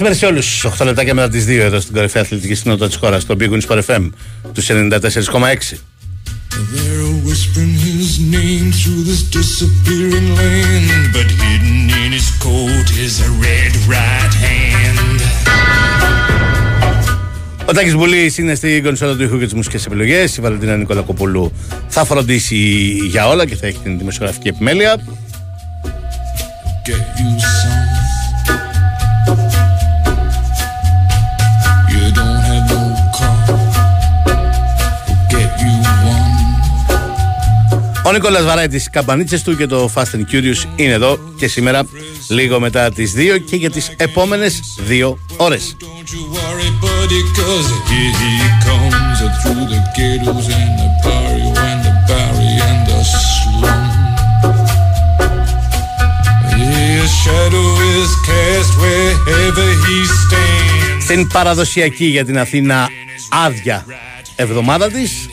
μεσημέρι σε όλους. 8 λεπτάκια μετά τις 2 εδώ στην κορυφαία αθλητική συνότητα της χώρας, στο Big Wings Sport FM τους 94,6. They're whispering his name through this disappearing land, but hidden in his coat is a red right hand. Ο Τάκης Μπουλής είναι στην κονσόλα του ήχου και τις μουσικές επιλογές. Η Βαλεντίνα Νικολακοπούλου θα φροντίσει για όλα και θα έχει την δημοσιογραφική επιμέλεια. Ο Νικόλας Βαράκη της καμπανίτσες του και το Fast and Curious είναι εδώ και σήμερα, λίγο μετά τις 2 και για τις επόμενες 2 ώρες. Στην παραδοσιακή για την Αθήνα άδεια εβδομάδα της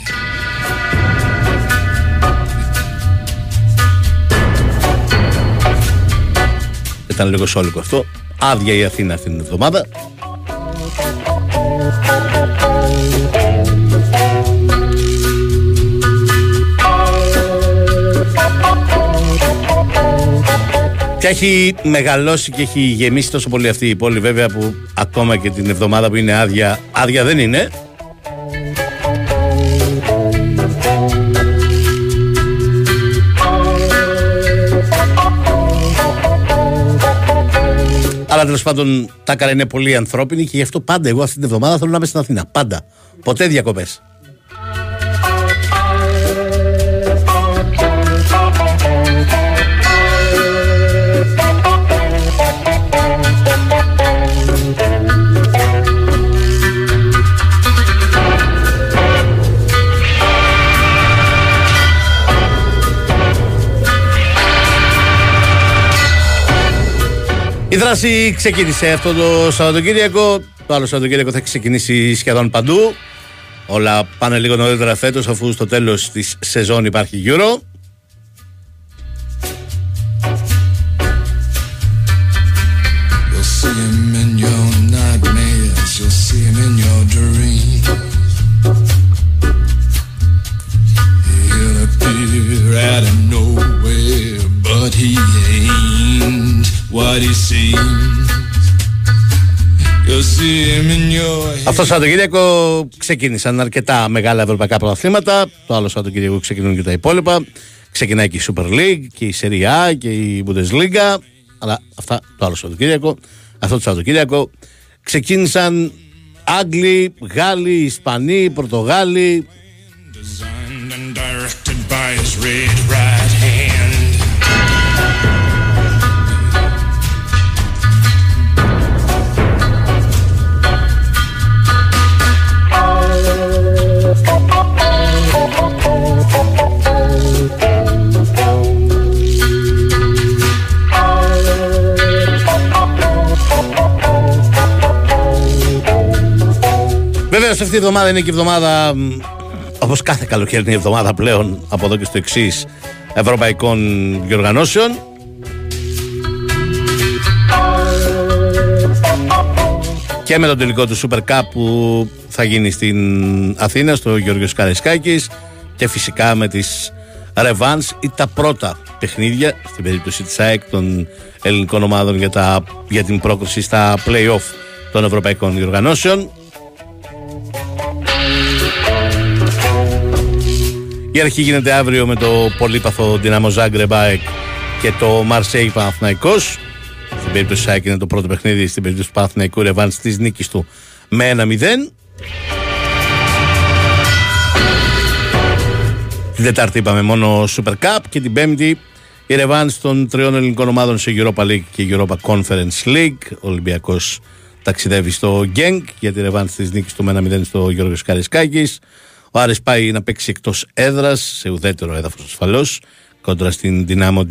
Ήταν λίγο σόλικο αυτό Άδεια η Αθήνα αυτήν την εβδομάδα Και έχει μεγαλώσει και έχει γεμίσει τόσο πολύ αυτή η πόλη βέβαια που ακόμα και την εβδομάδα που είναι άδεια, άδεια δεν είναι. Αλλά τέλος πάντων τα καλά είναι πολύ ανθρώπινη και γι' αυτό πάντα εγώ αυτή την εβδομάδα θέλω να είμαι στην Αθήνα. Πάντα. Ποτέ διακοπές. Η δράση ξεκίνησε αυτό το Σαββατοκύριακο. Το άλλο Σαββατοκύριακο θα ξεκινήσει σχεδόν παντού. Όλα πάνε λίγο νωρίτερα φέτος, αφού στο τέλος της σεζόν υπάρχει Euro. You'll Αυτό το Σαββατοκύριακο ξεκίνησαν αρκετά μεγάλα ευρωπαϊκά πρωταθλήματα. Το άλλο Σαββατοκύριακο ξεκινούν και τα υπόλοιπα. Ξεκινάει και η Super League και η Serie A και η Bundesliga. Αλλά αυτά το άλλο Σαββατοκύριακο. Αυτό το Σαββατοκύριακο ξεκίνησαν Άγγλοι, Γάλλοι, Ισπανοί, Πορτογάλοι. Αυτή η εβδομάδα είναι και η εβδομάδα, όπως κάθε καλοκαιρινή εβδομάδα πλέον, από εδώ και στο εξής, ευρωπαϊκών διοργανώσεων. Και με τον τελικό του Super Cup που θα γίνει στην Αθήνα, στο Γιώργος Καρεσκάκης και φυσικά με τις Revans ή τα πρώτα παιχνίδια, στην περίπτωση της ΑΕΚ των ελληνικών ομάδων για, τα, για την πρόκριση στα play-off των ευρωπαϊκών διοργανώσεων. Η αρχή γίνεται αύριο με το πολύπαθο Δυναμό Ζάγκρεμπάεκ και το Μαρσέι Παναθηναϊκός. Στην περίπτωση Σάκη είναι το πρώτο παιχνίδι, στην περίπτωση του Παναθηναϊκού Ρεβάνς της νίκης του με 1-0. Την Τετάρτη είπαμε μόνο Super Cup και την Πέμπτη η ρεβάνς των τριών ελληνικών ομάδων σε Europa League και Europa Conference League. Ο Ολυμπιακός ταξιδεύει στο Γκένκ για τη ρεβάνς της νίκης του 1-0 στο Γιώργος Καρισκάκης. Ο Άρης πάει να παίξει εκτός έδρας, σε ουδέτερο έδαφος ασφαλώς, κόντρα στην δυνάμω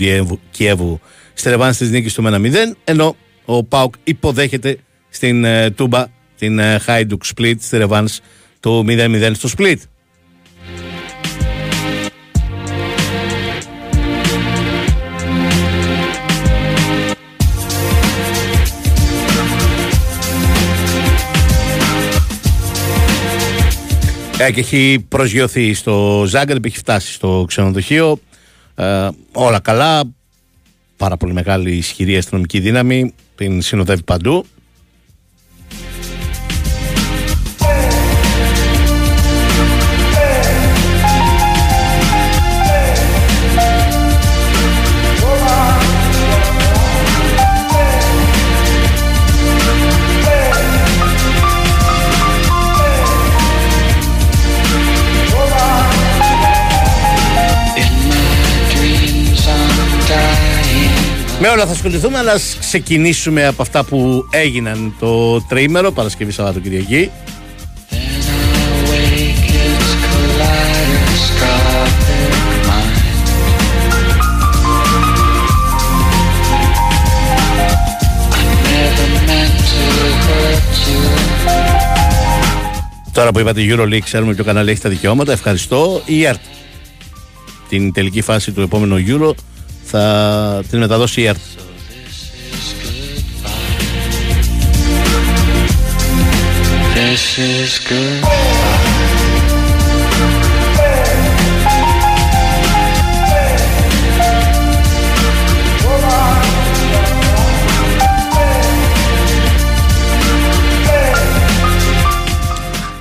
Κιέβου στη ρεβάνς της νίκης του 1-0. Ενώ ο Πάουκ υποδέχεται στην uh, Τούμπα την uh, Hajduk Split στη ρεβάνς του 0-0 στο Split. Ε, και έχει προσγειωθεί στο Ζάγκρεπ, έχει φτάσει στο ξενοδοχείο. Ε, όλα καλά. Πάρα πολύ μεγάλη ισχυρή αστυνομική δύναμη. Την συνοδεύει παντού. Με όλα θα ασχοληθούμε, αλλά ξεκινήσουμε από αυτά που έγιναν το τρίμερο, Παρασκευή Σαββάτο Κυριακή. Τώρα που είπατε EuroLeague, ξέρουμε ποιο κανάλι έχει τα δικαιώματα. Ευχαριστώ. Η ΕΡΤ. Την τελική φάση του επόμενου Euro θα την μεταδώσει η ΕΡΤ.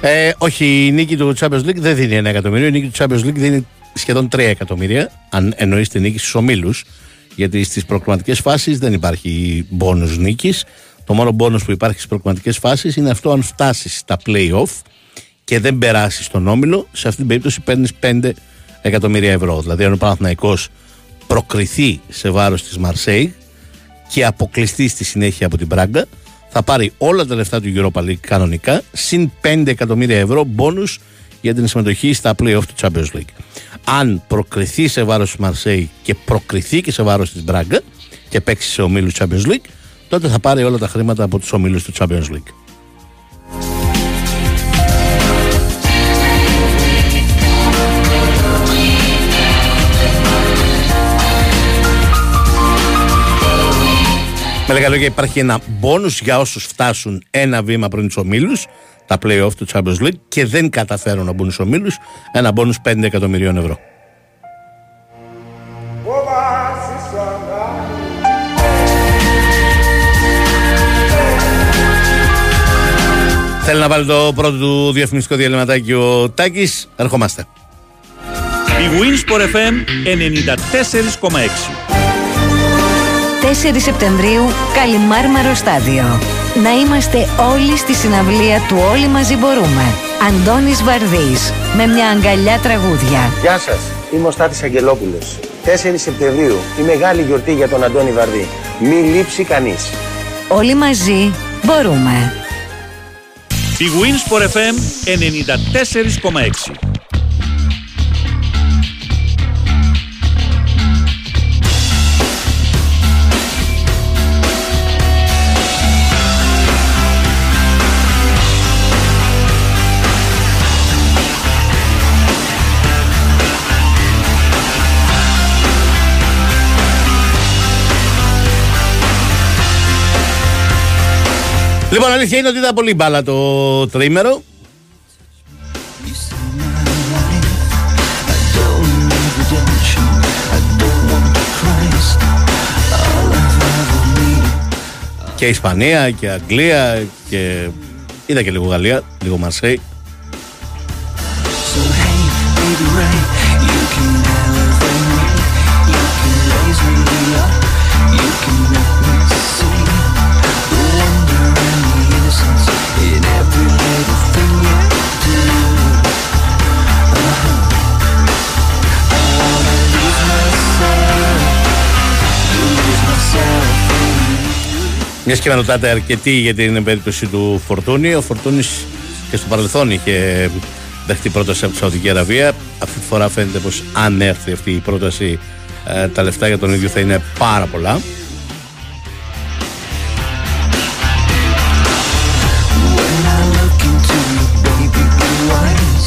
Ε, όχι, η νίκη του Champions League δεν δίνει ένα εκατομμύριο. Η νίκη του Champions League δίνει σχεδόν 3 εκατομμύρια, αν εννοείς τη νίκη στους ομίλους. Γιατί στις προκριματικές φάσεις δεν υπάρχει μπόνου νίκης. Το μόνο μπόνου που υπάρχει στις προκριματικές φάσεις είναι αυτό αν φτάσεις στα playoff και δεν περάσεις στον όμιλο. Σε αυτή την περίπτωση παίρνεις 5 εκατομμύρια ευρώ. Δηλαδή, αν ο Παναθναϊκό προκριθεί σε βάρος της Μαρσέη και αποκλειστεί στη συνέχεια από την Πράγκα, θα πάρει όλα τα λεφτά του Europa League κανονικά, συν 5 εκατομμύρια ευρώ μπόνου για την συμμετοχή στα playoff του Champions League. Αν προκριθεί σε βάρος της Μαρσέη και προκριθεί και σε βάρος της Μπράγκα και παίξει σε ομίλους Champions League, τότε θα πάρει όλα τα χρήματα από τους ομίλους του Champions League. Με λίγα λόγια υπάρχει ένα μπόνους για όσους φτάσουν ένα βήμα πριν τους ομίλους τα play-off του Champions League και δεν καταφέρουν να μπουν στους ομίλους ένα μπόνους 5 εκατομμυρίων ευρώ. Θέλει να βάλει το πρώτο του διαφημιστικό διαλυματάκι ο Τάκης. Ερχόμαστε. Η Winsport FM 94,6 4 Σεπτεμβρίου, Καλιμάρμαρο Στάδιο. Να είμαστε όλοι στη συναυλία του Όλοι Μαζί Μπορούμε. Αντώνης Βαρδής, με μια αγκαλιά τραγούδια. Γεια σας, είμαι ο Στάτης Αγγελόπουλος. 4 Σεπτεμβρίου, η μεγάλη γιορτή για τον Αντώνη Βαρδί. Μη λείψει κανείς. Όλοι μαζί μπορούμε. Η Winsport FM 94,6 Λοιπόν, αλήθεια είναι ότι ήταν πολύ μπάλα το τρίμερο. Και Ισπανία και Αγγλία και είδα και λίγο Γαλλία, λίγο Μαρσέη. So hey, baby Ray, Μιας και με ρωτάτε αρκετοί για την περίπτωση του Φορτούνη, ο Φορτούνης και στο παρελθόν είχε δεχτεί πρόταση από τη Σαουδική Αραβία. Αυτή τη φορά φαίνεται πως αν έρθει αυτή η πρόταση, ε, τα λεφτά για τον ίδιο θα είναι πάρα πολλά. When I look into your baby blue eyes,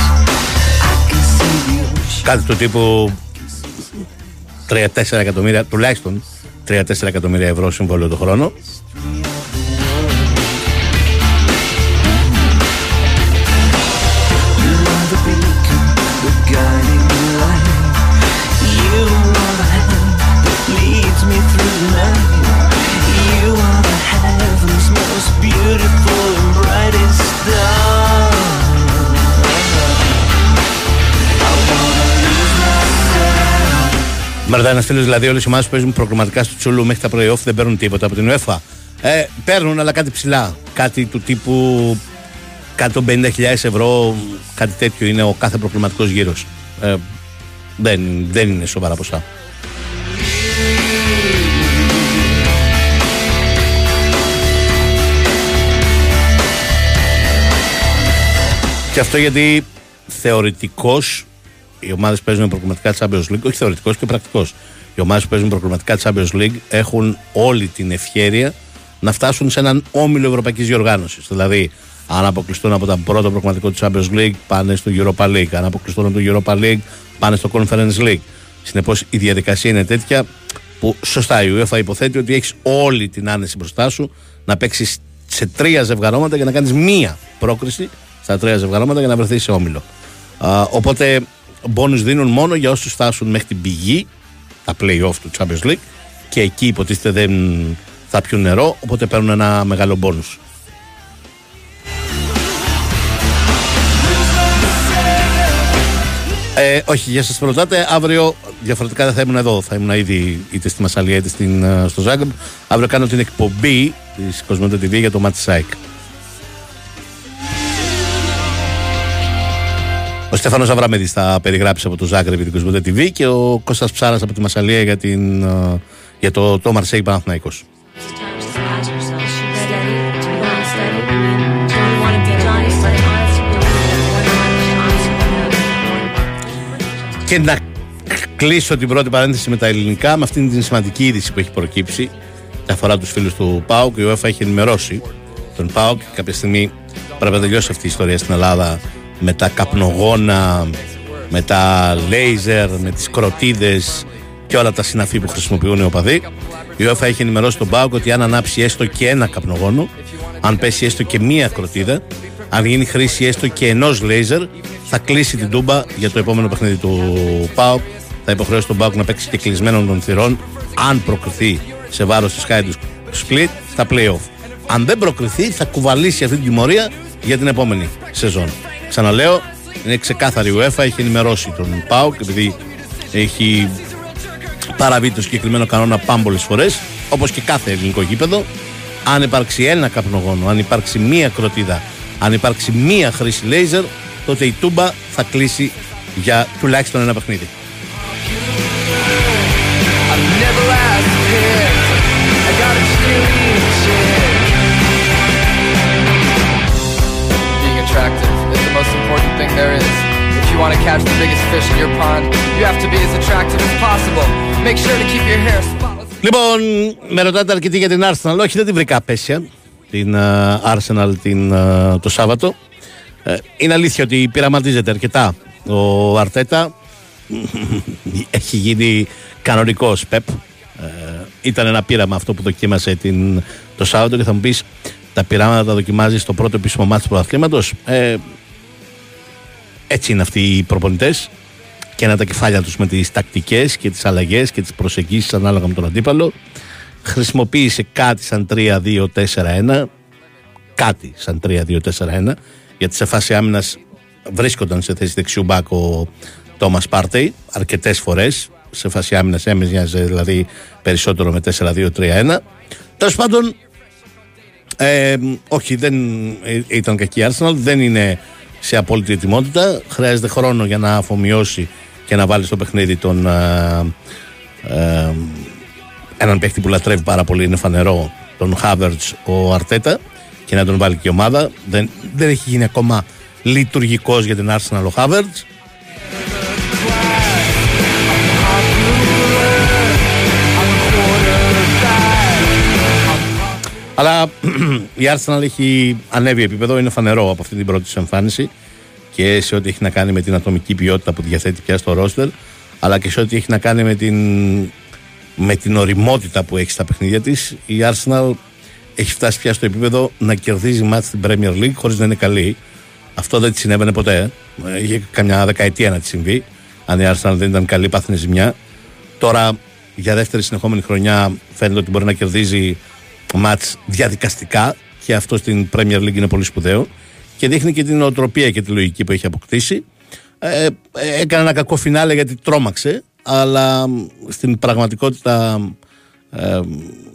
I can see the ocean. Κάτι του τύπου 3-4 εκατομμύρια, τουλάχιστον 3-4 εκατομμύρια ευρώ συμβόλαιο το χρόνο. Μαρτά, ένας φίλος δηλαδή, όλες οι ομάδες που παίζουν προγραμματικά στο Τσούλου μέχρι τα playoff δεν παίρνουν τίποτα από την UEFA. Ε, παίρνουν, αλλά κάτι ψηλά. Κάτι του τύπου 150.000 ευρώ, κάτι τέτοιο είναι ο κάθε προγραμματικό γύρος. Ε, δεν, δεν είναι σοβαρά ποσά. Και αυτό γιατί θεωρητικώ οι ομάδες που παίζουν προγραμματικά Champions League, όχι θεωρητικός και πρακτικός. Οι ομάδες που παίζουν προγραμματικά Champions League έχουν όλη την ευχαίρεια να φτάσουν σε έναν όμιλο ευρωπαϊκής διοργάνωσης. Δηλαδή, αν αποκλειστούν από το πρώτο προγραμματικό του Champions League, πάνε στο Europa League. Αν αποκλειστούν από το Europa League, πάνε στο Conference League. Συνεπώς, η διαδικασία είναι τέτοια που σωστά η UEFA υποθέτει ότι έχεις όλη την άνεση μπροστά σου να παίξεις σε τρία ζευγαρώματα για να κάνεις μία πρόκριση στα τρία ζευγαρώματα για να βρεθείς σε όμιλο. Α, οπότε, μπόνους δίνουν μόνο για όσους φτάσουν μέχρι την πηγή, τα play-off του Champions League και εκεί υποτίθεται δεν θα πιούν νερό, οπότε παίρνουν ένα μεγάλο μπόνους. Ε, όχι, για σας ρωτάτε, αύριο διαφορετικά δεν θα ήμουν εδώ. Θα ήμουν ήδη είτε στη Μασαλία είτε στην, ε, στο Ζάγκρεπ. Αύριο κάνω την εκπομπή της Κοσμοτέ TV για το Μάτι Σάικ. Ο Στέφανος Αβραμίδης θα περιγράψει από το Ζάγκρεπ για την Κοσμοτέ TV και ο Κώστας Ψάρας από τη Μασαλία για, την, ε, για το, το Μαρσέη Παναθηναϊκός. Just ask yourself, should be steady, to be not steady. Do you want to be honest? But honestly, honestly, Και να κλείσω την πρώτη παρένθεση με τα ελληνικά με αυτήν την σημαντική είδηση που έχει προκύψει και αφορά τους φίλους του ΠΑΟΚ. Η UEFA έχει ενημερώσει τον ΠΑΟΚ. Κάποια στιγμή πρέπει να τελειώσει αυτή η ιστορία στην Ελλάδα με τα καπνογόνα, με τα λέιζερ, με τις κροτίδες και όλα τα συναφή που χρησιμοποιούν οι οπαδοί. Η UEFA έχει ενημερώσει τον ΠΑΟΚ ότι αν ανάψει έστω και ένα καπνογόνο, αν πέσει έστω και μία κροτίδα, αν γίνει χρήση έστω και ενός λέιζερ, θα κλείσει την τούμπα για το επόμενο παιχνίδι του ΠΑΟΚ. Θα υποχρεώσει τον ΠΑΟΚ να παίξει και κλεισμένων των θυρών, αν προκριθεί σε βάρος της Χάιντου Split στα playoff. Αν δεν προκριθεί, θα κουβαλήσει αυτή την τιμωρία για την επόμενη σεζόν. Ξαναλέω, είναι ξεκάθαρη η UEFA, έχει ενημερώσει τον ΠΑΟΚ επειδή έχει παραβεί το συγκεκριμένο κανόνα πάμπολες φορές, όπως και κάθε ελληνικό γήπεδο. Αν υπάρξει ένα καπνογόνο, αν υπάρξει μία κροτίδα, αν υπάρξει μία χρήση λέιζερ, τότε η τούμπα θα κλείσει για τουλάχιστον ένα παιχνίδι. I've never there is. If you want to catch the biggest fish in your pond, you have to be as attractive as possible. Make sure to keep your hair spotless. Λοιπόν, με ρωτάτε αρκετοί για την Arsenal. Όχι, δεν την βρήκα απέσια την ε, Arsenal την, ε, το Σάββατο. Ε, είναι αλήθεια ότι πειραματίζεται αρκετά ο Αρτέτα. Έχει γίνει κανονικός πεπ. Ε, ήταν ένα πείραμα αυτό που δοκίμασε την, το Σάββατο και θα μου πεις τα πειράματα τα δοκιμάζεις στο πρώτο επίσημο μάτι του πρωταθλήματος; Ε, έτσι είναι αυτοί οι προπονητές. Και να τα κεφάλια τους με τις τακτικές και τις αλλαγές και τις προσεγγίσεις ανάλογα με τον αντίπαλο. χρησιμοποίησε κάτι σαν 3-2-4-1 κάτι σαν 3-2-4-1 γιατί σε φάση άμυνας βρίσκονταν σε θέση δεξιού μπακ ο Τόμας Πάρτεϊ αρκετές φορές. Σε φάση άμυνας έμοιαζε δηλαδή περισσότερο με 4-2-3-1 τέλος πάντων ε, όχι δεν ε, ήταν κακή η Arsenal. Δεν είναι σε απόλυτη ετοιμότητα. Χρειάζεται χρόνο για να αφομοιώσει και να βάλει στο παιχνίδι τον ε, ε, έναν παίχτη που λατρεύει πάρα πολύ. Είναι φανερό τον Havertz ο Αρτέτα και να τον βάλει και η ομάδα. Δεν, δεν έχει γίνει ακόμα λειτουργικός για την Arsenal ο Havertz Αλλά η Arsenal έχει ανέβει επίπεδο, είναι φανερό από αυτή την πρώτη της εμφάνιση και σε ό,τι έχει να κάνει με την ατομική ποιότητα που διαθέτει πια στο ρόστερ, αλλά και σε ό,τι έχει να κάνει με την, με την οριμότητα που έχει στα παιχνίδια της. Η Arsenal έχει φτάσει πια στο επίπεδο να κερδίζει μάτς στην Premier League χωρίς να είναι καλή. Αυτό δεν της συνέβαινε ποτέ. Είχε καμιά δεκαετία να της συμβεί. Αν η Arsenal δεν ήταν καλή, πάθαινε ζημιά. Τώρα για δεύτερη συνεχόμενη χρονιά φαίνεται ότι μπορεί να κερδίζει μάτς διαδικαστικά και αυτό στην Premier League είναι πολύ σπουδαίο και δείχνει και την οτροπία και τη λογική που έχει αποκτήσει. Ε, ε, έκανε ένα κακό φινάλε γιατί τρόμαξε, αλλά στην πραγματικότητα ε,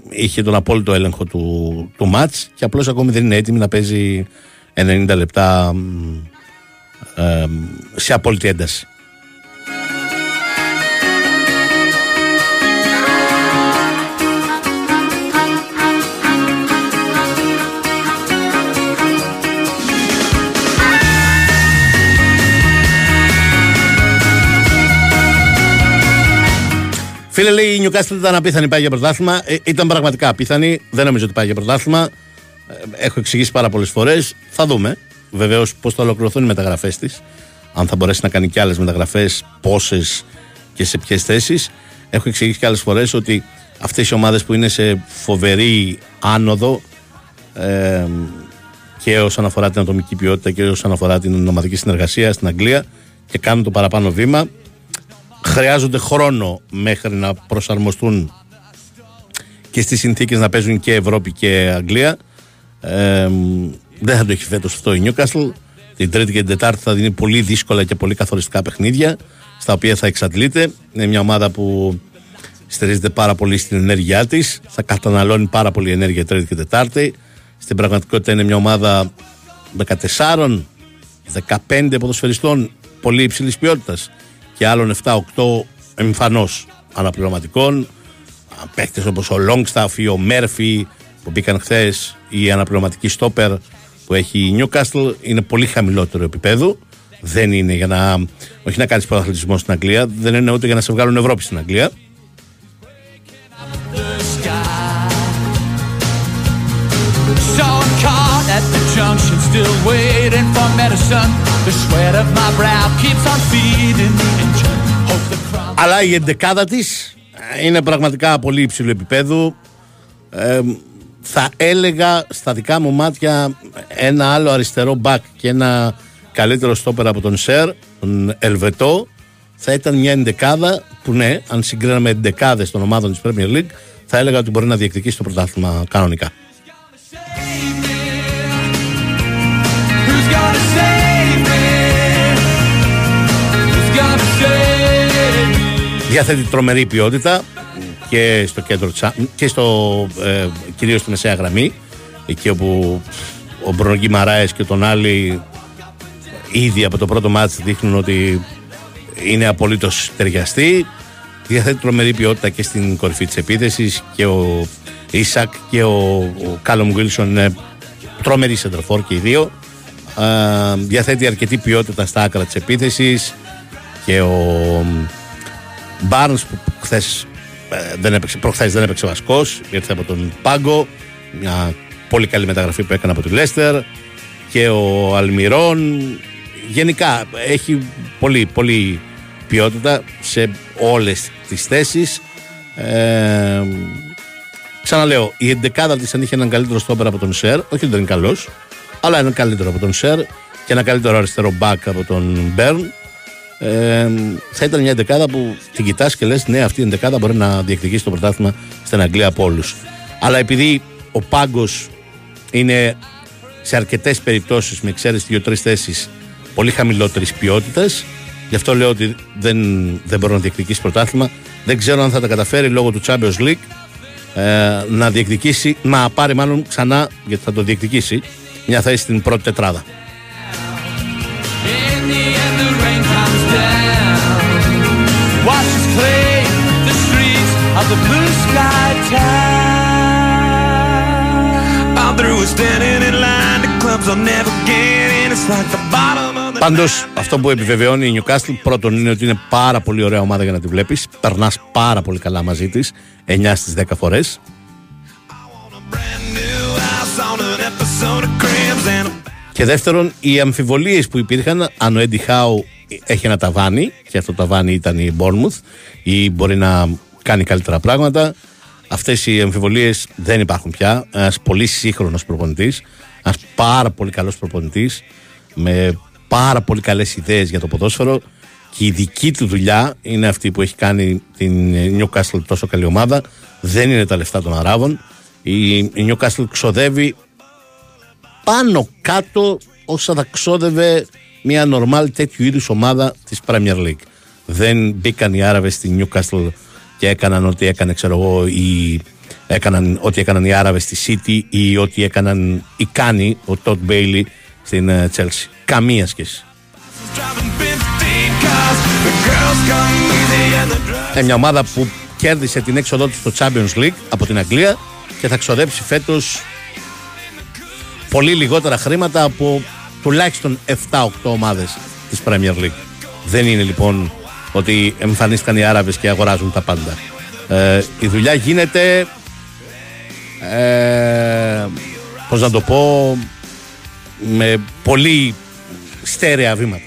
είχε τον απόλυτο έλεγχο του, του μάτς και απλώς ακόμη δεν είναι έτοιμη να παίζει 90 λεπτά ε, σε απόλυτη ένταση. Φίλε, λέει η Newcastle ήταν απίθανη πάει για πρωτάθλημα. Ε, ήταν πραγματικά απίθανη. Δεν νομίζω ότι πάει για πρωτάθλημα. Ε, έχω εξηγήσει πάρα πολλές φορές. Θα δούμε βεβαίως πώς θα ολοκληρωθούν οι μεταγραφές της. Αν θα μπορέσει να κάνει και άλλες μεταγραφές, πόσες και σε ποιες θέσεις. Έχω εξηγήσει και άλλες φορές ότι αυτές οι ομάδες που είναι σε φοβερή άνοδο ε, και όσον αφορά την ατομική ποιότητα και όσον αφορά την ομαδική συνεργασία στην Αγγλία και κάνουν το παραπάνω βήμα χρειάζονται χρόνο μέχρι να προσαρμοστούν και στις συνθήκες να παίζουν και Ευρώπη και Αγγλία. Ε, δεν θα το έχει φέτος αυτό η Newcastle. Την Τρίτη και την Τετάρτη θα δίνει πολύ δύσκολα και πολύ καθοριστικά παιχνίδια στα οποία θα εξαντλείται. Είναι μια ομάδα που στηρίζεται πάρα πολύ στην ενέργειά της. Θα καταναλώνει πάρα πολύ ενέργεια Τρίτη και Τετάρτη. Στην πραγματικότητα είναι μια ομάδα 14 15 ποδοσφαιριστών πολύ υψηλής ποιότητας και άλλων 7-8 εμφανώς αναπληρωματικών. Παίκτες όπως ο Longstaff ή ο Μέρφυ που μπήκαν χθες, ή η αναπληρωματική στόπερ που έχει η Newcastle είναι πολύ χαμηλότερο επίπεδο. Δεν είναι για να. Όχι να κάνεις πρωταθλητισμό στην Αγγλία, δεν είναι ούτε για να σε βγάλουν Ευρώπη στην Αγγλία. Sean caught at the junction, still waiting for medicine. The sweat of my brow keeps on feeding Αλλά η εντεκάδα της είναι πραγματικά πολύ υψηλού επίπεδου. Ε, θα έλεγα στα δικά μου μάτια ένα άλλο αριστερό μπακ και ένα καλύτερο στόπερ από τον Σερ, τον Ελβετό, θα ήταν μια εντεκάδα που ναι, αν συγκρίναμε εντεκάδες των ομάδων της Premier League, θα έλεγα ότι μπορεί να διεκδικήσει το πρωτάθλημα κανονικά. Διαθέτει τρομερή ποιότητα και στο κέντρο της ά- και στο ε, κυρίως στη μεσαία γραμμή εκεί όπου ο Μπρονογκή Μαράες και τον Άλλη ήδη από το πρώτο μάτς δείχνουν ότι είναι απολύτως ταιριαστοί. Διαθέτει τρομερή ποιότητα και στην κορυφή της επίθεσης και ο Ίσακ και ο, ο Κάλομ Γουίλσον είναι τρομεροί σεντροφόρ και οι δύο. Α, διαθέτει αρκετή ποιότητα στα άκρα της επίθεσης και ο Barnes που χθες ε, δεν έπαιξε, προχθές δεν έπαιξε βασικός ήρθε από τον Πάγκο μια πολύ καλή μεταγραφή που έκανε από τη Λέστερ και ο Αλμυρών. Γενικά έχει πολύ, πολύ ποιότητα σε όλες τις θέσεις. Ε, ξαναλέω η εντεκάδα της αν είχε έναν καλύτερο στόπερ από τον Σερ όχι ότι δεν είναι καλός αλλά έναν καλύτερο από τον Σερ και ένα καλύτερο αριστερό μπακ από τον Μπέρν ε, θα ήταν μια εντεκάδα που την κοιτάς και λες: Ναι, αυτή η εντεκάδα μπορεί να διεκδικήσει το πρωτάθλημα στην Αγγλία από όλους. Αλλά επειδή ο πάγκος είναι σε αρκετές περιπτώσεις, με εξαίρεση δύο-τρεις θέσεις, πολύ χαμηλότερης ποιότητας, γι' αυτό λέω ότι δεν, δεν μπορεί να διεκδικήσει πρωτάθλημα. Δεν ξέρω αν θα τα καταφέρει λόγω του Champions League ε, να διεκδικήσει, να πάρει μάλλον ξανά, γιατί θα το διεκδικήσει, μια θέση στην πρώτη τετράδα. Πάντως, αυτό που επιβεβαιώνει η Νιου πρώτον, είναι ότι είναι πάρα πολύ ωραία ομάδα για να τη βλέπεις. Περνάς πάρα πολύ καλά μαζί της. 9 στις 10 φορές. Και δεύτερον, οι αμφιβολίες που υπήρχαν αν ο Έντι Χάου έχει ένα ταβάνι, και αυτό το ταβάνι ήταν η Bournemouth, ή μπορεί να κάνει καλύτερα πράγματα. Αυτές οι αμφιβολίες δεν υπάρχουν πια. Ένας πολύ σύγχρονος προπονητής, ένας πάρα πολύ καλός προπονητής, με πάρα πολύ καλές ιδέες για το ποδόσφαιρο και η δική του δουλειά είναι αυτή που έχει κάνει την Newcastle τόσο καλή ομάδα. Δεν είναι τα λεφτά των Αράβων. Η η Newcastle ξοδεύει πάνω κάτω όσα θα ξόδευε μια νορμάλ τέτοιου είδους ομάδα της Premier League. Δεν μπήκαν οι Άραβες στη Newcastle και έκαναν ό,τι έκανε ξέρω εγώ ή έκαναν ό,τι έκαναν οι Άραβες στη City ή ό,τι έκαναν ή κάνει ο Todd Bailey στην ε, Chelsea. Καμία σχέση. driving 15 cars. The girls come easy and the drugs. Είναι μια ομάδα που κέρδισε την έξοδό της στο Champions League από την Αγγλία και θα ξοδέψει φέτος πολύ λιγότερα χρήματα από τουλάχιστον 7-8 ομάδες της Premier League. Δεν είναι λοιπόν ότι εμφανίστηκαν οι Άραβες και αγοράζουν τα πάντα. Ε, η δουλειά γίνεται ε, πώς να το πω με πολύ στέρεα βήματα.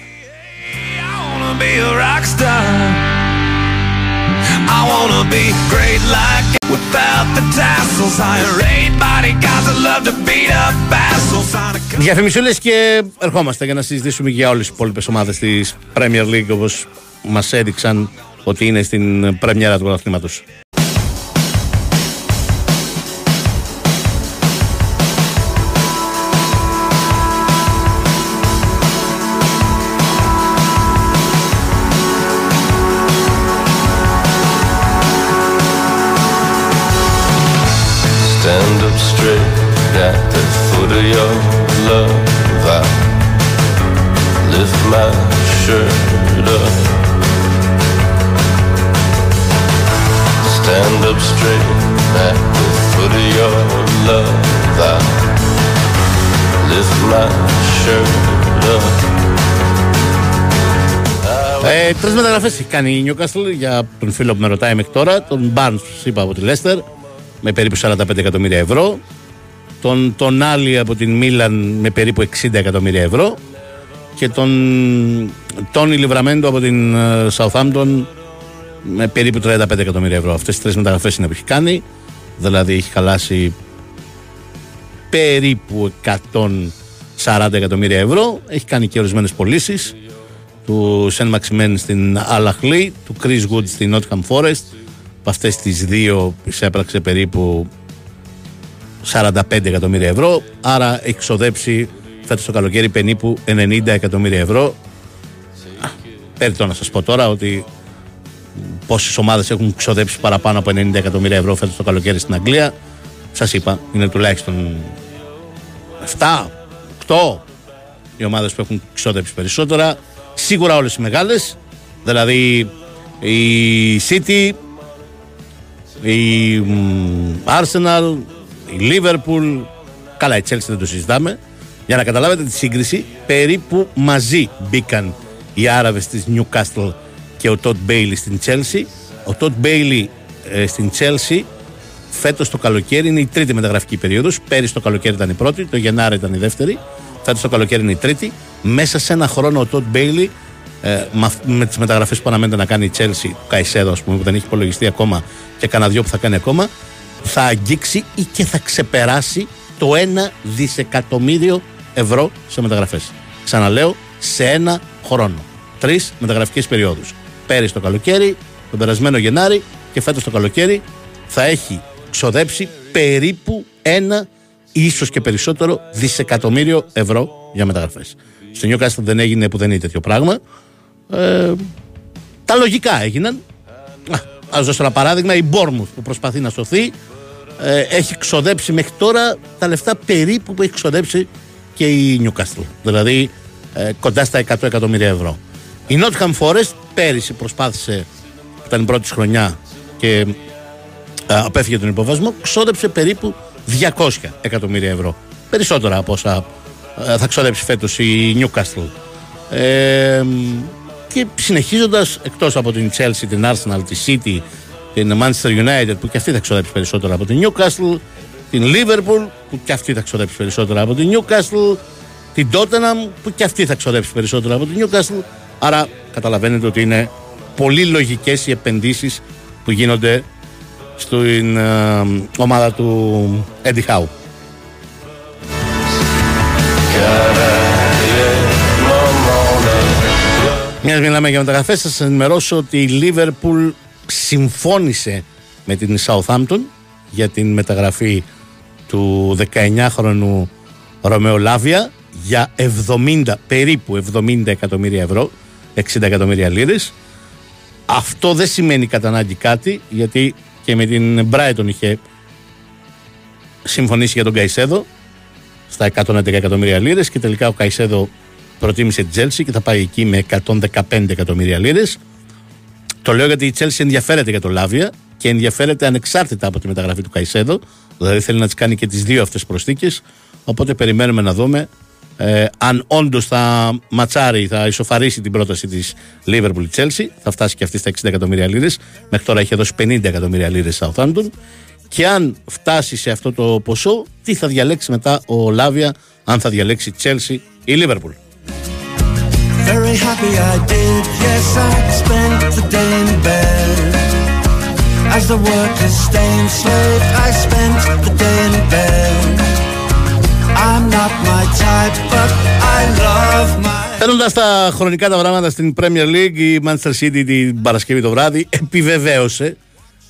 I wanna be a rock star. I wanna be great like without the tassels. Hire eight bodyguards that love to beat up assholes. Sign a Διαφημισούλες και ερχόμαστε για να συζητήσουμε για όλες τις υπόλοιπες ομάδες της Premier League όπως μας έδειξαν ότι είναι στην πρεμιέρα του πρωταθλήματος. Shirt up. Stand up straight at the foot of your love. I lift my shirt up. Ε, Τρεις μεταγραφές έχει κάνει η Newcastle για τον φίλο που με ρωτάει μέχρι τώρα. Τον Barnes, του είπα από τη Leicester, με περίπου 45 εκατομμύρια ευρώ. Τον, τον Άλλη από την Μίλαν με περίπου 60 εκατομμύρια ευρώ. Και τον Τόνι Λιβραμέντο από την ε, Southampton με περίπου 35 εκατομμύρια ευρώ. Αυτές τι τρεις μεταγραφές είναι που έχει κάνει. Δηλαδή έχει χαλάσει περίπου 140 εκατομμύρια ευρώ. Έχει κάνει και ορισμένες πωλήσεις του Σεν Μαξιμέν στην Αλαχλή, του Chris Wood στην Nottingham Forest. Από αυτές τις δύο εισέπραξε περίπου 45 εκατομμύρια ευρώ. Άρα έχει ξοδέψει φέτος το καλοκαίρι περίπου 90 εκατομμύρια ευρώ. Α, Περιττό να σας πω τώρα ότι πόσες ομάδες έχουν ξοδέψει παραπάνω από 90 εκατομμύρια ευρώ φέτος το καλοκαίρι στην Αγγλία. Σας είπα, είναι τουλάχιστον 7, 8 οι ομάδες που έχουν ξοδέψει περισσότερα. Σίγουρα όλες οι μεγάλες. Δηλαδή η City, η μ, Arsenal, η Liverpool. Καλά, η Chelsea δεν το συζητάμε. Για να καταλάβετε τη σύγκριση, περίπου μαζί μπήκαν οι Άραβες της Newcastle και ο Todd Bailey στην Chelsea. Ο Todd Bailey ε, στην Chelsea φέτος το καλοκαίρι είναι η τρίτη μεταγραφική περίοδος. Πέρυσι το καλοκαίρι ήταν η πρώτη, το Γενάρη ήταν η δεύτερη. Φέτος το καλοκαίρι είναι η τρίτη. Μέσα σε ένα χρόνο ο Todd Bailey ε, με, αυ- με τις μεταγραφές που αναμένεται να κάνει η Chelsea, του Καϊσέδο ας πούμε, που δεν έχει υπολογιστεί ακόμα και κανένα δυο που θα κάνει ακόμα, θα αγγίξει ή και θα ξεπεράσει το 1 δισεκατομμύριο ευρώ σε μεταγραφές. Ξαναλέω, σε ένα χρόνο. τρεις μεταγραφικές περιόδους. Πέρυσι το καλοκαίρι, τον περασμένο Γενάρη και φέτος το καλοκαίρι θα έχει ξοδέψει περίπου ένα ίσως και περισσότερο δισεκατομμύριο ευρώ για μεταγραφές. Στο Newcastle δεν έγινε που δεν είναι τέτοιο πράγμα. Ε, τα λογικά έγιναν. Α ας δώσω ένα παράδειγμα. Η Bournemouth που προσπαθεί να σωθεί ε, έχει ξοδέψει μέχρι τώρα τα λεφτά περίπου που έχει ξοδέψει και η Newcastle. Δηλαδή ε, κοντά στα 100 εκατομμύρια ευρώ. Η Nottingham Forest πέρυσι προσπάθησε, που ήταν η πρώτη της χρονιά και ε, απέφυγε τον υποβασμό, ξόδεψε περίπου 200 εκατομμύρια ευρώ. Περισσότερα από όσα ε, θα ξοδέψει φέτος η Newcastle. Ε, και συνεχίζοντας εκτός από την Chelsea, την Arsenal, τη City, την Manchester United που και αυτή θα ξοδέψει περισσότερα από την Newcastle, την Liverpool που και αυτή θα ξοδέψει περισσότερα από την Newcastle, την Tottenham που και αυτή θα ξοδέψει περισσότερα από την Newcastle. Άρα καταλαβαίνετε ότι είναι πολύ λογικές οι επενδύσεις που γίνονται στην ε, ομάδα του Eddie Howe. Μιας μιλάμε για μεταγραφές, θα σας ενημερώσω ότι η Liverpool συμφώνησε με την Southampton για την μεταγραφή του 19χρονου Ρωμαίου Λάβια για 70, περίπου 70 εκατομμύρια ευρώ, 60 εκατομμύρια λίρες. Αυτό δεν σημαίνει κατά ανάγκη κάτι, γιατί και με την Brighton είχε συμφωνήσει για τον Καϊσέδο στα 111 εκατομμύρια λίρες και τελικά ο Καϊσέδο προτίμησε την Chelsea και θα πάει εκεί με 115 εκατομμύρια λίρες. Το λέω γιατί η Chelsea ενδιαφέρεται για το Λάβια και ενδιαφέρεται ανεξάρτητα από τη μεταγραφή του Καϊσέδο. Δηλαδή θέλει να τις κάνει και τις δύο αυτές προσθήκες. Οπότε περιμένουμε να δούμε ε, αν όντως θα ματσάρει, θα ισοφαρίσει την πρόταση της Liverpool Chelsea. Θα φτάσει και αυτή στα 60 εκατομμύρια λίρες. Μέχρι τώρα έχει δώσει 50 εκατομμύρια λίρες Southampton. Και αν φτάσει σε αυτό το ποσό, τι θα διαλέξει μετά ο Λάβια, αν θα διαλέξει Chelsea ή Liverpool. Very happy I did, yes, I spent the day in bed. As the workers stay enslaved, I spent the day in bed. I'm not my type, but I love my. Παίρνοντας τα χρονικά τα πράγματα στην Premier League, η Manchester City την Παρασκευή το βράδυ επιβεβαίωσε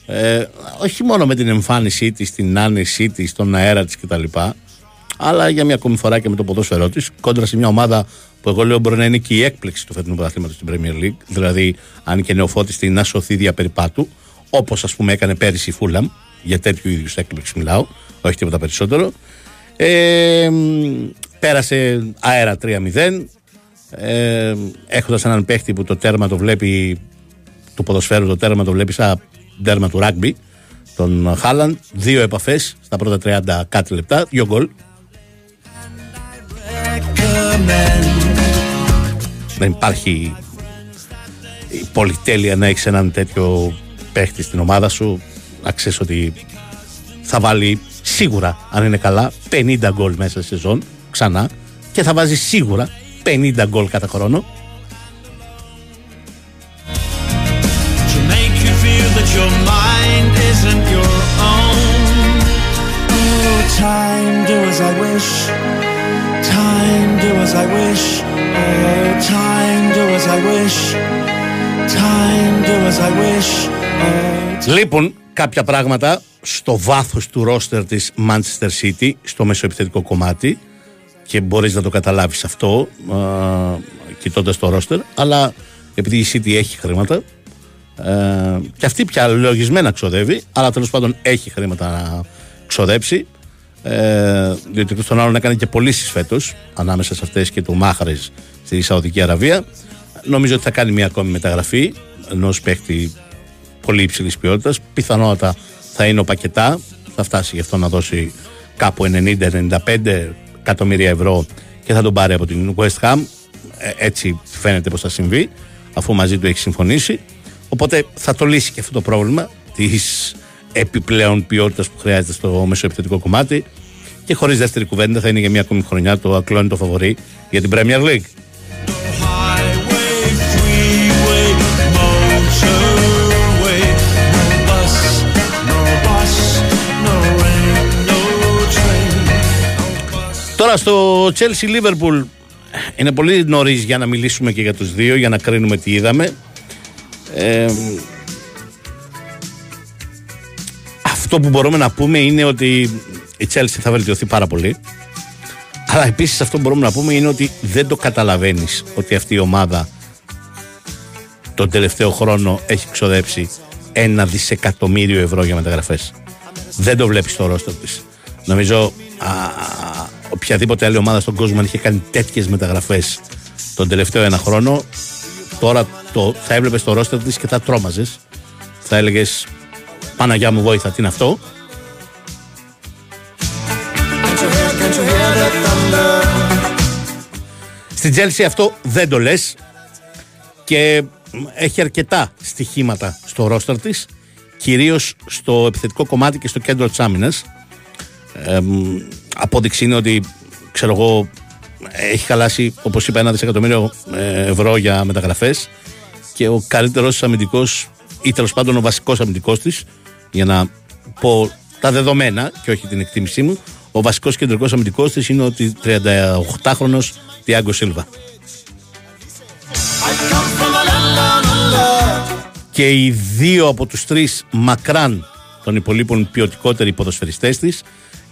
ε, όχι μόνο με την εμφάνισή της, την άνεσή της, τον αέρα της κτλ. Αλλά για μια ακόμη φορά και με το ποδόσφαιρό της, κόντρα σε μια ομάδα που εγώ λέω μπορεί να είναι και η έκπληξη του φετινού πρωταθλήματος στην Premier League. Δηλαδή, αν και νεοφώτιστη να σωθεί δια περιπάτου, όπως ας πούμε έκανε πέρυσι η Φούλαμ, για τέτοιου είδους έκπληξης μιλάω, όχι τίποτα περισσότερο. Ε, πέρασε αέρα 3-0. Ε, Έχοντας έναν παίχτη που το τέρμα το βλέπει, του ποδοσφαίρου το τέρμα το βλέπει σαν τέρμα του ράγκμπι, τον Χάλαντ. Δύο επαφές στα πρώτα 30 κάτι λεπτά, δύο γκολ. recommend. Δεν υπάρχει η πολυτέλεια να έχεις έναν τέτοιο παίχτη στην ομάδα σου. Να ξέρεις ότι θα βάλει σίγουρα, αν είναι καλά, 50 γκολ μέσα σε σεζόν ξανά και θα βάζει σίγουρα 50 γκολ κατά χρόνο. To make you feel that your mind isn't your own. Oh, time, do as I wish. Λείπουν κάποια πράγματα στο βάθος του ρόστερ της Manchester City, στο μεσοεπιθετικό κομμάτι και μπορείς να το καταλάβεις αυτό α, κοιτώντας το ρόστερ, αλλά επειδή η City έχει χρήματα ε, και αυτή πια λογισμένα ξοδεύει, αλλά τέλος πάντων έχει χρήματα να ξοδέψει ε, διότι τον άλλον έκανε και πωλήσεις φέτος ανάμεσα σε αυτές και του Μάχρες στη Σαουδική Αραβία. Νομίζω ότι θα κάνει μια ακόμη μεταγραφή ενός παίχτη πολύ υψηλής ποιότητας. Πιθανότατα θα είναι ο Πακετά. Θα φτάσει γι' αυτό να δώσει κάπου 90-95 εκατομμύρια ευρώ και θα τον πάρει από την West Ham. Ε, έτσι φαίνεται πως θα συμβεί, αφού μαζί του έχει συμφωνήσει. Οπότε θα το λύσει και αυτό το πρόβλημα της επιπλέον ποιότητας που χρειάζεται στο μεσοεπιθετικό κομμάτι. Και χωρίς δεύτερη κουβέντα θα είναι για μια ακόμη χρονιά το ακλόνητο φαβορή για την Premier League. Τώρα στο Chelsea Liverpool είναι πολύ νωρίς για να μιλήσουμε και για τους δύο, για να κρίνουμε τι είδαμε. Ε, αυτό που μπορούμε να πούμε είναι ότι η Chelsea θα βελτιωθεί πάρα πολύ. Αλλά επίσης αυτό που μπορούμε να πούμε είναι ότι δεν το καταλαβαίνεις ότι αυτή η ομάδα τον τελευταίο χρόνο έχει ξοδέψει ένα δισεκατομμύριο ευρώ για μεταγραφές. Δεν το βλέπεις στο ρόστο της. Νομίζω α, οποιαδήποτε άλλη ομάδα στον κόσμο αν είχε κάνει τέτοιες μεταγραφές τον τελευταίο ένα χρόνο τώρα το, θα έβλεπες το ρόστο της και θα τρόμαζες. Θα έλεγες Παναγιά μου βόηθα, τι είναι αυτό. Στην Τζέλσι αυτό δεν το λες και έχει αρκετά στοιχήματα στο ρόστερ της κυρίως στο επιθετικό κομμάτι και στο κέντρο της άμυνας ε, απόδειξη είναι ότι ξέρω εγώ έχει χαλάσει όπως είπα ένα δισεκατομμύριο ε, ευρώ για μεταγραφές και ο καλύτερος αμυντικός ή τέλος πάντων ο βασικός αμυντικός της για να πω τα δεδομένα και όχι την εκτίμησή μου ο βασικός κεντρικός αμυντικός της είναι ότι 38χρονος Τιάγκο Σίλβα και οι δύο από τους τρεις μακράν των υπολείπων ποιοτικότεροι ποδοσφαιριστές της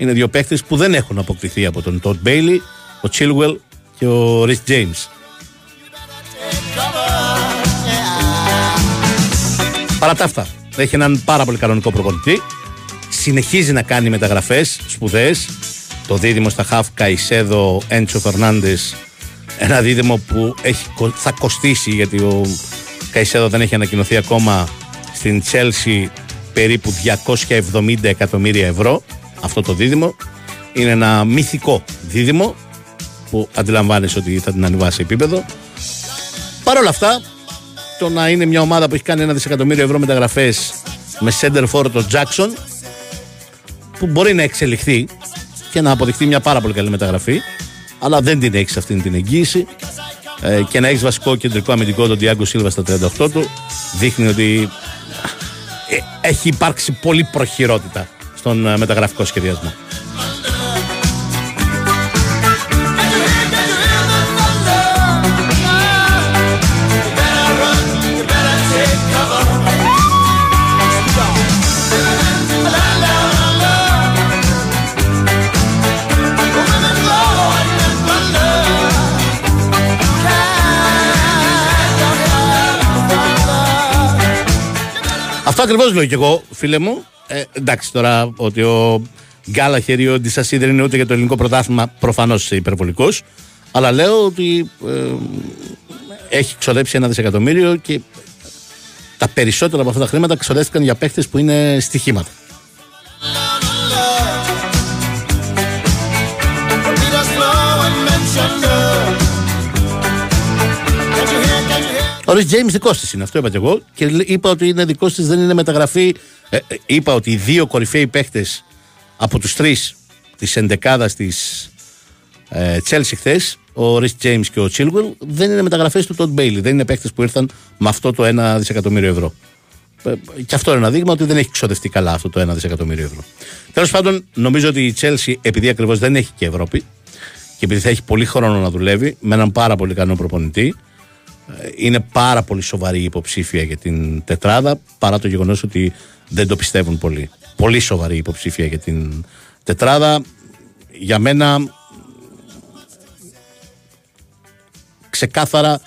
είναι δύο παίχτες που δεν έχουν αποκτηθεί από τον Τότ Μπέιλι, ο Chilwell και ο Ρις James. Παρά τα αυτά, έχει έναν πάρα πολύ κανονικό προπονητή. Συνεχίζει να κάνει μεταγραφές σπουδαίες. Το δίδυμο στα Χαφ Καϊσέδο Έντσο Φερνάντες ένα δίδυμο που έχει, κο- θα κοστίσει γιατί ο Καϊσέδο δεν έχει ανακοινωθεί ακόμα στην Chelsea περίπου 270 εκατομμύρια ευρώ αυτό το δίδυμο. Είναι ένα μυθικό δίδυμο που αντιλαμβάνεσαι ότι θα την ανεβάσει επίπεδο. Παρ' όλα αυτά το να είναι μια ομάδα που έχει κάνει ένα δισεκατομμύριο ευρώ μεταγραφές με center for το Jackson που μπορεί να εξελιχθεί και να αποδειχθεί μια πάρα πολύ καλή μεταγραφή αλλά δεν την έχεις αυτή την εγγύηση ε, και να έχεις βασικό κεντρικό αμυντικό τον Διάγκο Σίλβα στα 38 του δείχνει ότι ε, έχει υπάρξει πολύ προχειρότητα στον ε, μεταγραφικό σχεδιασμό. Αυτό ακριβώς λέω και εγώ, φίλε μου. Ε, εντάξει, τώρα ότι ο Γκάλαχερ ή ο Ντισασί δεν είναι ούτε για το ελληνικό πρωτάθλημα, προφανώς υπερβολικός. Αλλά λέω ότι ε, έχει ξοδέψει ένα δισεκατομμύριο και τα περισσότερα από αυτά τα χρήματα ξοδεύτηκαν για παίχτες που είναι στοιχήματα. Ο Ρις Τζέιμς δικός της είναι, αυτό είπα και εγώ. Και είπα ότι είναι δικός της, δεν είναι μεταγραφή. Ε, ε, είπα ότι οι δύο κορυφαίοι παίχτες από τους τρεις της εντεκάδας της ε, Chelsea χθες, ο Ρις Τζέιμς και ο Chilwell, δεν είναι μεταγραφές του Τοντ Μπόελι. Δεν είναι παίχτες που ήρθαν με αυτό το 1 δισεκατομμύριο ευρώ. Ε, Και αυτό είναι ένα δείγμα ότι δεν έχει ξοδευτεί καλά αυτό το 1 δισεκατομμύριο ευρώ. Τέλος πάντων, νομίζω ότι η Chelsea, επειδή ακριβώς δεν έχει και Ευρώπη και επειδή θα έχει πολύ χρόνο να δουλεύει με έναν πάρα πολύ καλό προπονητή, ε, είναι πάρα πολύ σοβαρή η υποψήφια για την τετράδα παρά το γεγονός ότι δεν το πιστεύουν πολύ. Πολύ σοβαρή η υποψήφια για την τετράδα. Για μένα ξεκάθαρα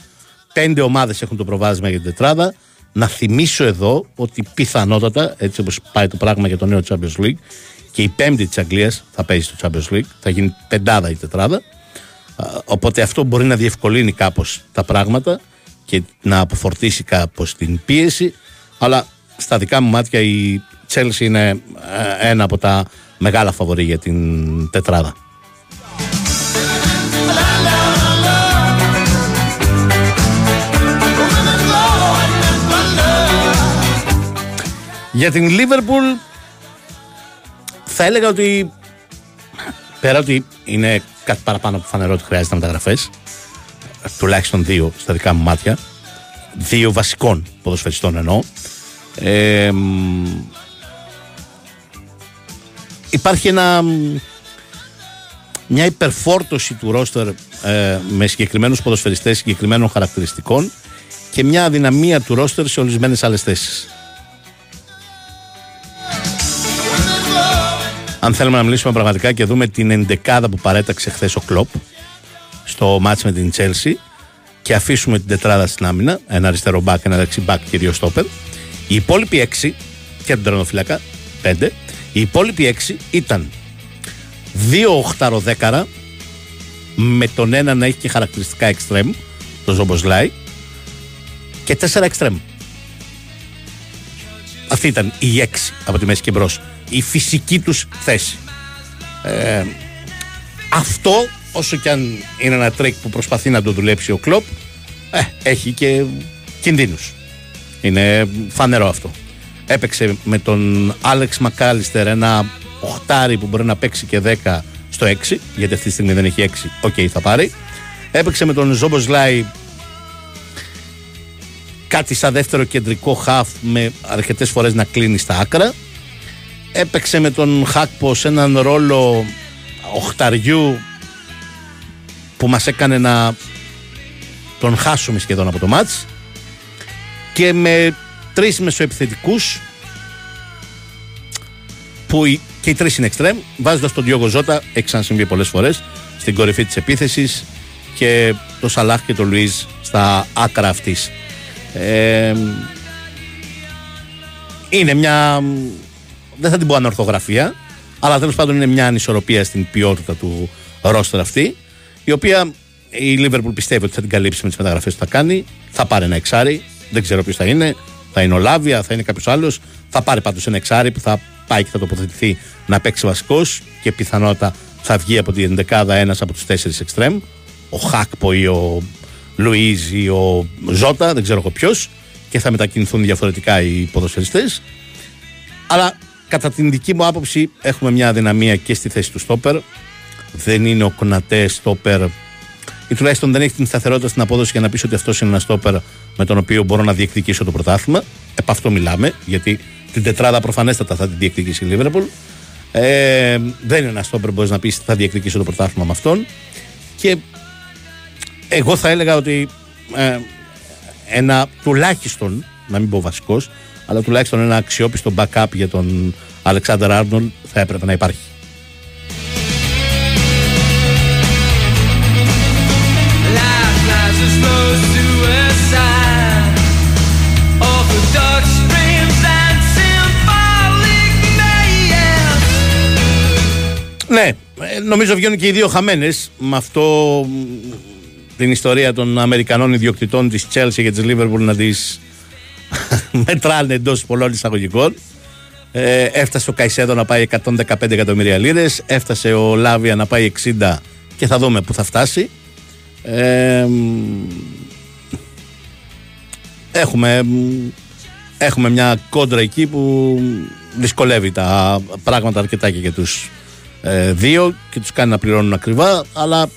πέντε ομάδες έχουν το προβάδισμα για την τετράδα. Να θυμίσω εδώ ότι πιθανότατα, έτσι όπως πάει το πράγμα για το νέο Champions League και η πέμπτη της Αγγλίας θα παίζει στο Champions League, θα γίνει πεντάδα η τετράδα. Α, Οπότε αυτό μπορεί να διευκολύνει κάπως τα πράγματα και να αποφορτήσει κάπως την πίεση. Αλλά στα δικά μου μάτια η Chelsea είναι ε, ένα από τα μεγάλα φαβορή για την τετράδα. Για την Liverpool θα έλεγα ότι πέρα ότι είναι κάτι παραπάνω από φανερό ότι χρειάζεται μεταγραφές. Τουλάχιστον δύο στα δικά μου μάτια. Δύο βασικών ποδοσφαιριστών εννοώ. Ε, μ, υπάρχει ένα, μ, μια υπερφόρτωση του ρόστερ ε, με συγκεκριμένους ποδοσφαιριστές συγκεκριμένων χαρακτηριστικών και μια αδυναμία του ρόστερ σε ορισμένες άλλες θέσεις. Αν θέλουμε να μιλήσουμε πραγματικά και δούμε την εντεκάδα που παρέταξε χθες ο Κλοπ στο μάτς με την Τσέλσι και αφήσουμε την τετράδα στην άμυνα, ένα αριστερό μπακ, ένα δεξί μπακ και δύο στόπερ. Οι υπόλοιποι έξι και τον τερματοφύλακα, πέντε, οι υπόλοιποι έξι ήταν δύο οχταροδέκαρα με τον ένα να έχει και χαρακτηριστικά εξτρέμ, το Σομποσλάι, και τέσσερα εξτρέμ. Αυτή ήταν η έξι από τη μέση και μπρος. Η φυσική τους θέση. Ε, αυτό, όσο και αν είναι ένα τρικ που προσπαθεί να το δουλέψει ο Κλόπ, ε, έχει και κινδύνους. Είναι φανερό αυτό. Έπαιξε με τον Άλεξ Μακάλιστερ ένα οχτάρι που μπορεί να παίξει και 10 στο 6, γιατί αυτή τη στιγμή δεν έχει 6, οκ θα πάρει. Έπαιξε με τον Σομποσλάι κάτι σαν δεύτερο κεντρικό χαφ με αρκετές φορές να κλείνει στα άκρα. Έπαιξε με τον Χάκπο σε έναν ρόλο οχταριού που μας έκανε να τον χάσουμε σχεδόν από το ματς και με τρεις μεσοεπιθετικούς που οι- και οι τρεις είναι εξτρέμ βάζοντας τον Διόγκο Ζώτα, έχει ξανασυμβεί πολλές φορές στην κορυφή της επίθεσης και το Σαλάχ και το Λουίζ στα άκρα αυτής ε, είναι μια δεν θα την πω ανορθογραφία αλλά τέλος πάντων είναι μια ανισορροπία στην ποιότητα του ρόστερ αυτή η οποία η Liverpool πιστεύει ότι θα την καλύψει με τις μεταγραφές που θα κάνει θα πάρει ένα εξάρι δεν ξέρω ποιος θα είναι θα είναι ο Λάβια, θα είναι κάποιος άλλος. Θα πάρει πάντως ένα εξάρι που θα πάει και θα τοποθετηθεί να παίξει βασικός και πιθανότατα θα βγει από την δεκάδα ένας από τους τέσσερις εξτρέμ. Ο Χάκπο ή ο Λουίζ ή ο Ζώτα, δεν ξέρω εγώ ποιος. Και θα μετακινηθούν διαφορετικά οι ποδοσφαιριστές Αλλά κατά την δική μου άποψη έχουμε μια αδυναμία και στη θέση του στόπερ. Δεν είναι ο Κονατέ στόπερ ή τουλάχιστον δεν έχει την σταθερότητα στην απόδοση για να πεις ότι αυτός είναι ένας στόπερ με τον οποίο μπορώ να διεκδικήσω το πρωτάθλημα. Επ' αυτό μιλάμε, γιατί την τετράδα προφανέστατα θα την διεκδικήσει η Λίβερπουλ. Ε, δεν είναι ένας στόπερ που μπορείς να πεις θα διεκδικήσω το πρωτάθλημα με αυτόν. Και εγώ θα έλεγα ότι ε, ένα τουλάχιστον, να μην πω βασικός, αλλά τουλάχιστον ένα αξιόπιστο backup για τον Αλεξάνδρ Άρνολ θα έπρεπε να υπάρχει. Life lies a slow suicide. Orthodox dreams and symbolic mayhem. Ναι, ε, νομίζω βγαίνουν και οι δύο χαμένες με αυτό μ, την ιστορία των Αμερικανών ιδιοκτητών της Chelsea και της Liverpool να τις μετράνε εντός πολλών εισαγωγικών. Ε, έφτασε ο Καϊσέδο να πάει 115 εκατομμύρια λίρες. Έφτασε ο Λάβια να πάει 60 και θα δούμε πού θα φτάσει. Ε, μ, έχουμε, μ, έχουμε μια κόντρα εκεί που δυσκολεύει τα πράγματα αρκετά και για τους ε, δύο και τους κάνει να πληρώνουν ακριβά αλλά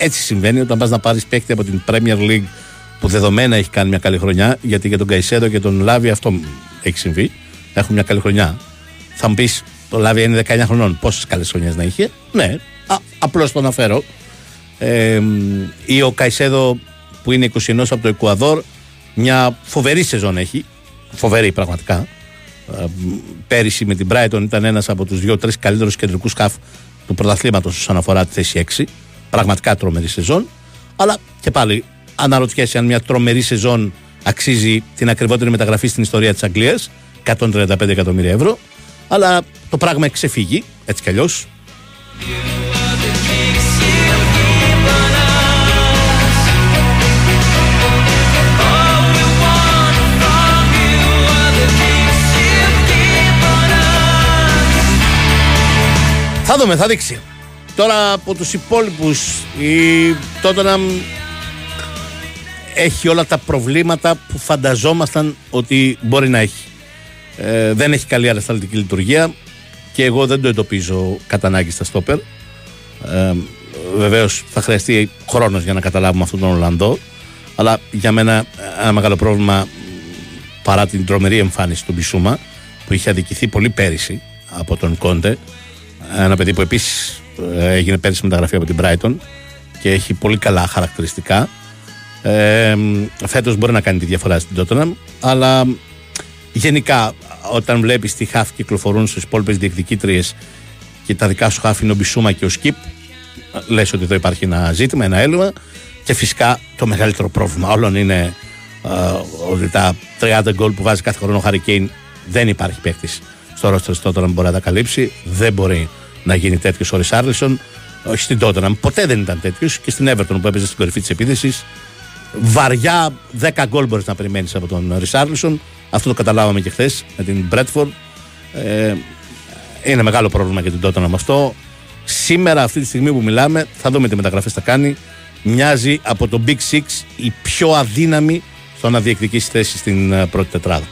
έτσι συμβαίνει όταν πας να πάρεις παίκτη από την Premier League που δεδομένα έχει κάνει μια καλή χρονιά γιατί για τον Καϊσέδο και τον Λάβη αυτό έχει συμβεί. Έχουν μια καλή χρονιά. Θα μου πεις το Λάβη είναι 19 χρονών. Πόσες καλές χρονιές να είχε; Ναι, α, απλώς το αναφέρω. Ε, ή ο Καϊσέδο που είναι 21 από το Εκουαδόρ μια φοβερή σεζόν έχει. Φοβερή πραγματικά. Ε, πέρυσι με την Brighton ήταν ένας από τους δύο-τρεις καλύτερους κεντρικούς σκάφ του πρωταθλήματος όσον αφορά τη θέση 6 πραγματικά τρομερή σεζόν. Αλλά και πάλι αναρωτιέσαι αν μια τρομερή σεζόν αξίζει την ακριβότερη μεταγραφή στην ιστορία της Αγγλίας. 135 εκατομμύρια ευρώ. Αλλά το πράγμα έχει ξεφύγει έτσι κι αλλιώς. Θα δούμε, θα δείξει. Τώρα από τους υπόλοιπους η Τότοναμ έχει όλα τα προβλήματα που φανταζόμασταν ότι μπορεί να έχει. Ε, δεν έχει καλή ανασταλτική λειτουργία και εγώ δεν το εντοπίζω κατά ανάγκη στα στόπερ. Ε, Βεβαίως θα χρειαστεί χρόνος για να καταλάβουμε αυτόν τον Ολλανδό. Αλλά για μένα ένα μεγάλο πρόβλημα παρά την τρομερή εμφάνιση του Μπισούμα που είχε αδικηθεί πολύ πέρυσι από τον Κόντε. Ένα παιδί που επίσης έγινε πέρυσι μεταγραφή από την Brighton και έχει πολύ καλά χαρακτηριστικά. Ε, φέτος μπορεί να κάνει τη διαφορά στην Tottenham, αλλά γενικά όταν βλέπεις τι χάφ κυκλοφορούν στις υπόλοιπες διεκδικήτριες και τα δικά σου χάφ είναι ο Μπισούμα και ο Σκύπ, λες ότι εδώ υπάρχει ένα ζήτημα, ένα έλλειμμα και φυσικά το μεγαλύτερο πρόβλημα όλων είναι ε, ότι τα 30 γκολ που βάζει κάθε χρόνο ο Harry Kane δεν υπάρχει παίκτης στο ρόστερ της Tottenham μπορεί να τα καλύψει. Δεν μπορεί να γίνει τέτοιος ο Ρισάρλισον. Όχι στην Tottenham, ποτέ δεν ήταν τέτοιος και στην Everton που έπαιζε στην κορυφή της επίθεσης. Βαριά 10 γκολ μπορείς να περιμένεις από τον Ρισάρλισον. Αυτό το καταλάβαμε και χθες με την Bradford. Ε, είναι μεγάλο πρόβλημα για την Tottenham αυτό. Σήμερα, αυτή τη στιγμή που μιλάμε, θα δούμε τι μεταγραφές θα κάνει. Μοιάζει από το Big Six η πιο αδύναμη στο να διεκδικήσει θέση στην ε, πρώτη τετράδα.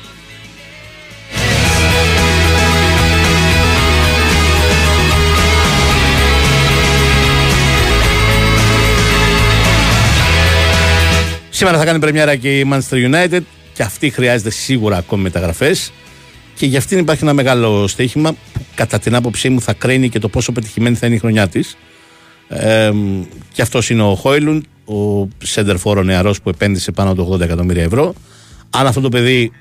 Σήμερα θα κάνει πρεμιέρα και η Manchester United και αυτή χρειάζεται σίγουρα ακόμη μεταγραφές. Και για αυτήν υπάρχει ένα μεγάλο στοίχημα που κατά την άποψή μου θα κρίνει και το πόσο πετυχημένη θα είναι η χρονιά της. Ε, και αυτός είναι ο Χόιλουν, ο Σέντερφορ ο νεαρός που επένδυσε πάνω από 80 εκατομμύρια ευρώ. Αν αυτό το παιδί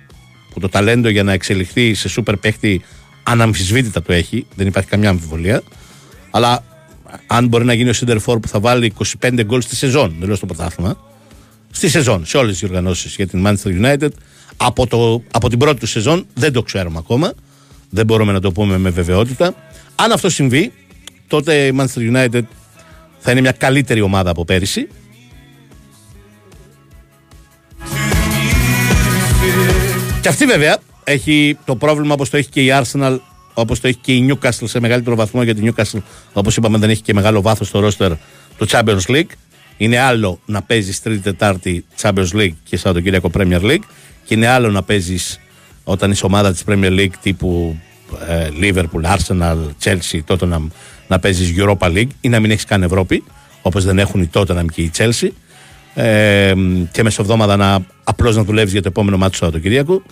που το ταλέντο για να εξελιχθεί σε σούπερ παίχτη αναμφισβήτητα το έχει, δεν υπάρχει καμιά αμφιβολία. Αλλά αν μπορεί να γίνει ο Σέντερφορ που θα βάλει 25 γκολ στη σεζόν, δεν λέω στο πρωτάθλημα, στη σεζόν, σε όλες τις οργανώσεις για την Manchester United. Από, το, από την πρώτη του σεζόν δεν το ξέρουμε ακόμα. Δεν μπορούμε να το πούμε με βεβαιότητα. Αν αυτό συμβεί, τότε η Manchester United θα είναι μια καλύτερη ομάδα από πέρυσι. Και αυτή βέβαια έχει το πρόβλημα όπως το έχει και η Arsenal, όπως το έχει και η Newcastle σε μεγαλύτερο βαθμό γιατί η Newcastle όπως είπαμε δεν έχει και μεγάλο βάθος στο roster του Champions League. Είναι άλλο να παίζεις Τρίτη Τετάρτη Champions League και Σαββατοκύριακο Premier League και είναι άλλο να παίζεις όταν είσαι ομάδα της Premier League τύπου ε, Liverpool, Arsenal, Chelsea, Tottenham να παίζεις Europa League ή να μην έχεις καν Ευρώπη όπως δεν έχουν η Tottenham και η Chelsea. Ε, και μεσοβδόμαδα να απλώς να δουλεύεις για το επόμενο μάτι του Σαββατοκύριακου.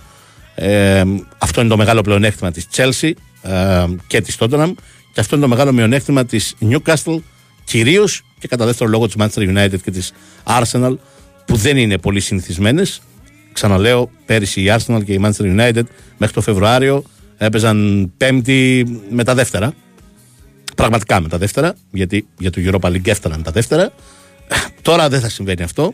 Ε, αυτό είναι το μεγάλο πλεονέκτημα της Chelsea ε, και της Tottenham και αυτό είναι το μεγάλο μειονέκτημα της Newcastle κυρίως και κατά δεύτερο λόγο της Manchester United και της Arsenal που δεν είναι πολύ συνηθισμένες. Ξαναλέω, πέρυσι η Arsenal και η Manchester United μέχρι το Φεβρουάριο έπαιζαν πέμπτη με τα δεύτερα. Πραγματικά με τα δεύτερα, γιατί για το Europa League έφταναν τα δεύτερα. Τώρα δεν θα συμβαίνει αυτό.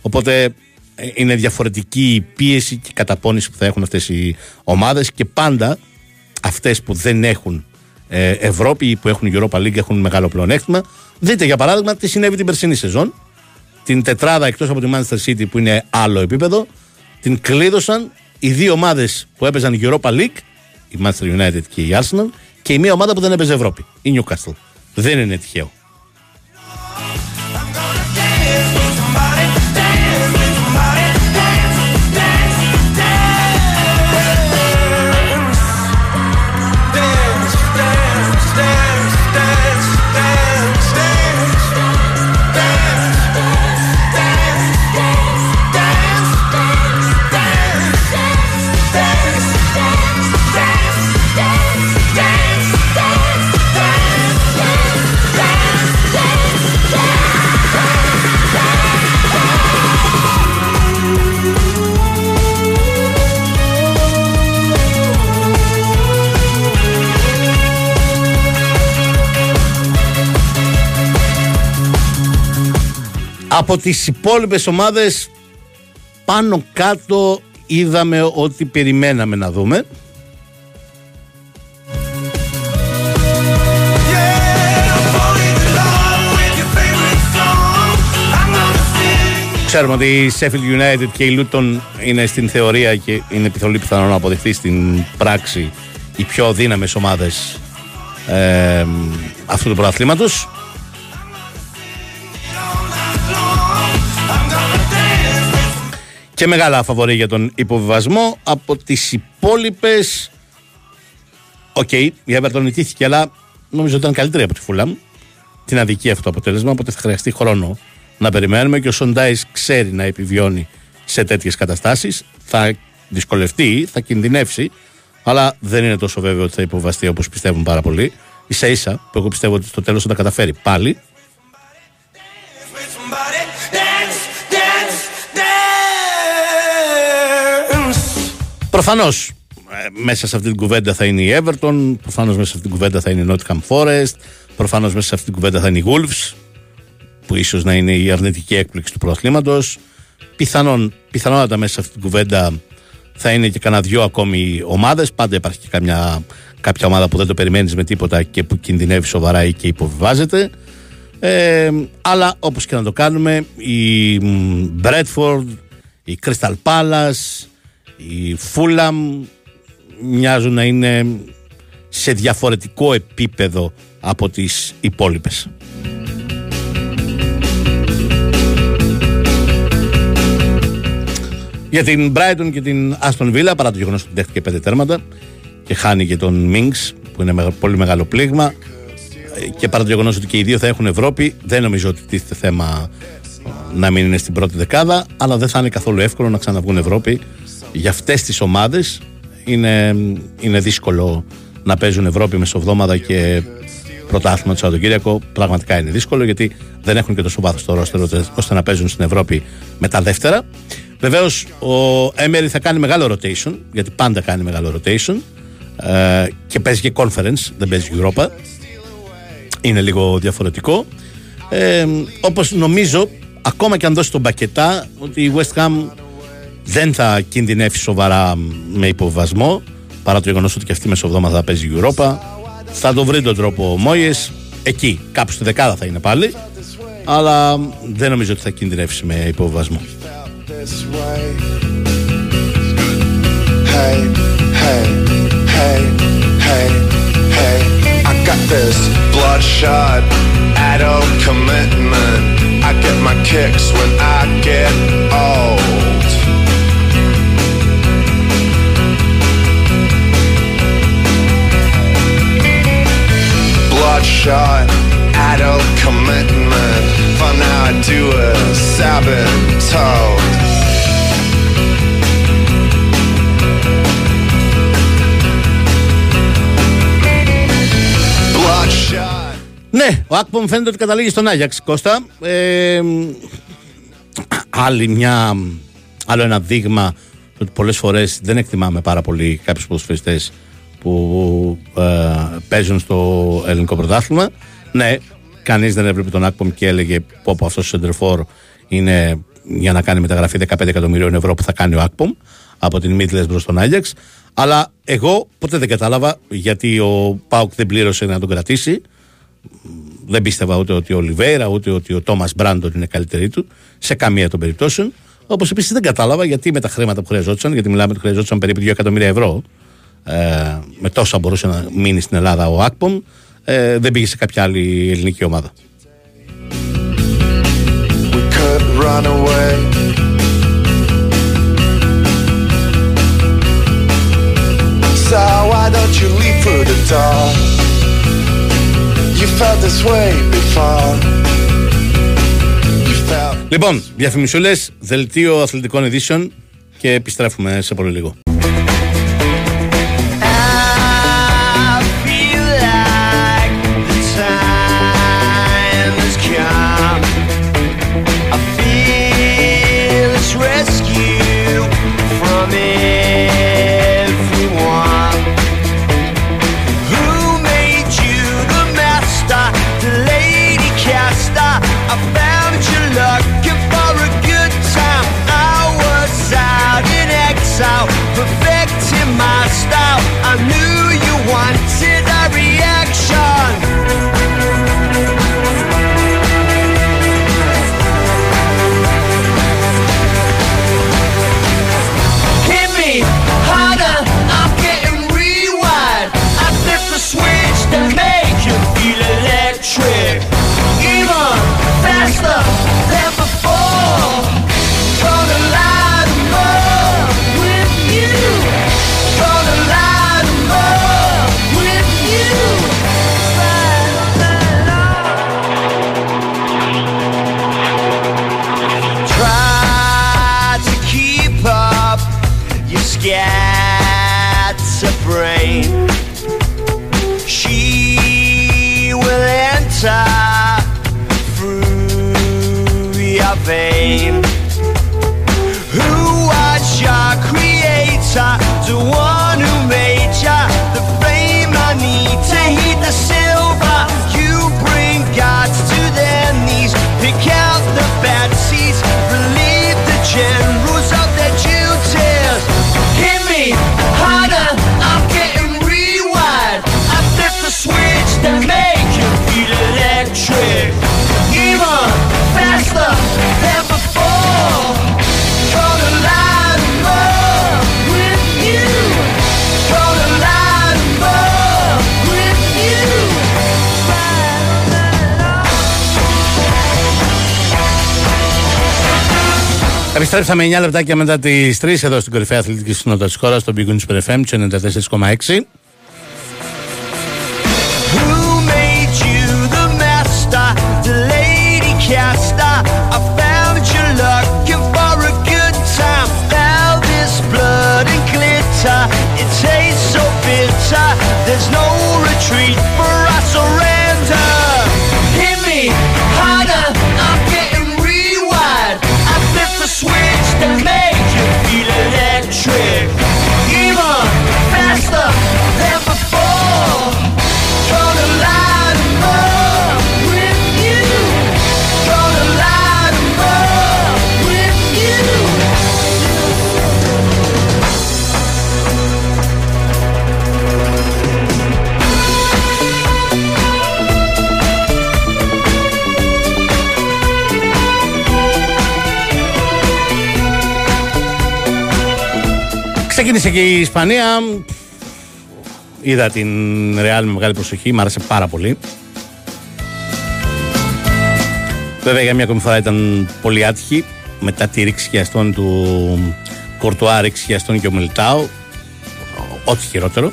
Οπότε ε, είναι διαφορετική η πίεση και η καταπώνηση που θα έχουν αυτές οι ομάδες και πάντα αυτές που δεν έχουν ε, Ευρώπη ή που έχουν Europa League έχουν μεγάλο πλεονέκτημα. Δείτε για παράδειγμα τι συνέβη την περσινή σεζόν. Την τετράδα εκτός από τη Manchester City που είναι άλλο επίπεδο την κλείδωσαν οι δύο ομάδες που έπαιζαν Europa League η Manchester United και η Arsenal και η μία ομάδα που δεν έπαιζε Ευρώπη, η Newcastle. Δεν είναι τυχαίο. Από τις υπόλοιπες ομάδες πάνω κάτω είδαμε ό,τι περιμέναμε να δούμε. Ξέρουμε ότι η Sheffield United και η Luton είναι στην θεωρία και είναι πιθανό πιθανό να αποδειχθεί στην πράξη οι πιο δύναμες ομάδες ε, αυτού του πρωταθλήματος. Και μεγάλα φαβορή για τον υποβιβασμό από τις υπόλοιπες. OK, okay, η Everton νικήθηκε, αλλά νομίζω ότι ήταν καλύτερη από τη Φούλαμ. Την αδικεί αυτό το αποτέλεσμα, οπότε θα χρειαστεί χρόνο να περιμένουμε και ο Σον Ντάις ξέρει να επιβιώνει σε τέτοιες καταστάσεις. Θα δυσκολευτεί, θα κινδυνεύσει, αλλά δεν είναι τόσο βέβαιο ότι θα υποβαστεί όπως πιστεύουν πάρα πολλοί. σα ίσα που εγώ πιστεύω ότι στο τέλος θα τα καταφέρει πάλι Προφανώς μέσα σε αυτή την κουβέντα θα είναι η Everton, προφανώς μέσα σε αυτή την κουβέντα θα είναι η Nottingham Forest, προφανώς μέσα σε αυτή την κουβέντα θα είναι η Wolves, που ίσως να είναι η αρνητική έκπληξη του πρωταθλήματο. Πιθανόν, πιθανότατα μέσα σε αυτή την κουβέντα θα είναι και κανένα δυο ακόμη ομάδες. Πάντα υπάρχει και καμιά, κάποια ομάδα που δεν το περιμένεις με τίποτα και που κινδυνεύει σοβαρά ή και υποβιβάζεται. Ε, αλλά όπως και να το κάνουμε η μ, Bradford, η Crystal Palace, η Fulham μοιάζουν να είναι σε διαφορετικό επίπεδο από τις υπόλοιπες. Για την Brighton και την Aston Villa, παρά το γεγονός ότι δέχτηκε πέντε τέρματα και χάνει και τον Minks, που είναι μεγα- πολύ μεγάλο πλήγμα, ε, και παρά το γεγονός ότι και οι δύο θα έχουν Ευρώπη, δεν νομίζω ότι τίθεται θέμα ε, να μην είναι στην πρώτη δεκάδα, αλλά δεν θα είναι καθόλου εύκολο να ξαναβγούν Ευρώπη. Για αυτές τις ομάδες είναι, είναι δύσκολο να παίζουν Ευρώπη μεσοβδόμαδα και πρωτάθλημα το Σαββατοκύριακο. Πραγματικά είναι δύσκολο γιατί δεν έχουν και τόσο βάθος στο ρόστερ ώστε- ώστε να παίζουν στην Ευρώπη με τα δεύτερα. Βεβαίως ο Έμερι θα κάνει μεγάλο rotation, γιατί πάντα κάνει μεγάλο rotation ε, και παίζει και conference, δεν παίζει Europa. Είναι λίγο διαφορετικό. Ε, όπως νομίζω, ακόμα και αν δώσει τον πακετά, ότι η West Ham δεν θα κινδυνεύσει σοβαρά με υποβασμό, παρά το γεγονό ότι και αυτή μεσοβδόμαδα θα παίζει Europa. Θα το βρει τον τρόπο ο Μόιες, εκεί, κάπου στη δεκάδα θα είναι πάλι, αλλά δεν νομίζω ότι θα κινδυνεύσει με υποβασμό. this way. Hey, hey, hey, hey, hey. I got this bloodshot adult commitment. I get my kicks when I get old. Bloodshot adult commitment. Fun now I do as I've been told. Bloodshot. Ναι, ο Ακπομ φαίνεται ότι καταλήγει στον Άγιαξ Κώστα. Ε, άλλη μια, άλλο ένα δείγμα ότι πολλές φορές δεν εκτιμάμε πάρα πολύ κάποιους ποδοσφαιριστές που ε, παίζουν στο ελληνικό πρωτάθλημα. Ναι, κανείς δεν έβλεπε τον Ακπομ και έλεγε πω πω αυτός ο Σεντερφόρ είναι για να κάνει μεταγραφή 15 εκατομμυρίων ευρώ που θα κάνει ο Ακπομ από την Μίτλες προς τον Άγιαξ. Αλλά εγώ ποτέ δεν κατάλαβα γιατί ο Πάουκ δεν πλήρωσε να τον κρατήσει. Δεν πίστευα ούτε ότι ο Ολιβέρα ούτε ότι ο Τόμας Μπράντον είναι καλύτερη του σε καμία των περιπτώσεων. Όπως επίσης δεν κατάλαβα γιατί με τα χρήματα που χρειαζόταν, γιατί μιλάμε ότι χρειαζόταν περίπου 2 εκατομμύρια ευρώ, ε, με τόσα μπορούσε να μείνει στην Ελλάδα ο Ακπομ, ε, δεν πήγε σε κάποια άλλη ελληνική ομάδα. We could run away. So why don't you leave through the door? You felt this way before. You felt. Λοιπόν, διαφημισούλες, δελτίο αθλητικών ειδήσεων και επιστρέφουμε σε πολύ λίγο. Επιστρέψαμε 9 λεπτάκια μετά τις 3 εδώ στην κορυφαία αθλητική συνότητα της χώρας, στον Big Wings FM, τους 94,6. Ξεκίνησε και η Ισπανία. Είδα την Ρεάλ με μεγάλη προσοχή, μου άρεσε πάρα πολύ. Βέβαια για μια ακόμη φορά ήταν πολύ άτυχη. Μετά τη ρήξη χιαστών του Κορτουά, ρήξη χιαστών και ο Μιλτάου. Ό,τι χειρότερο.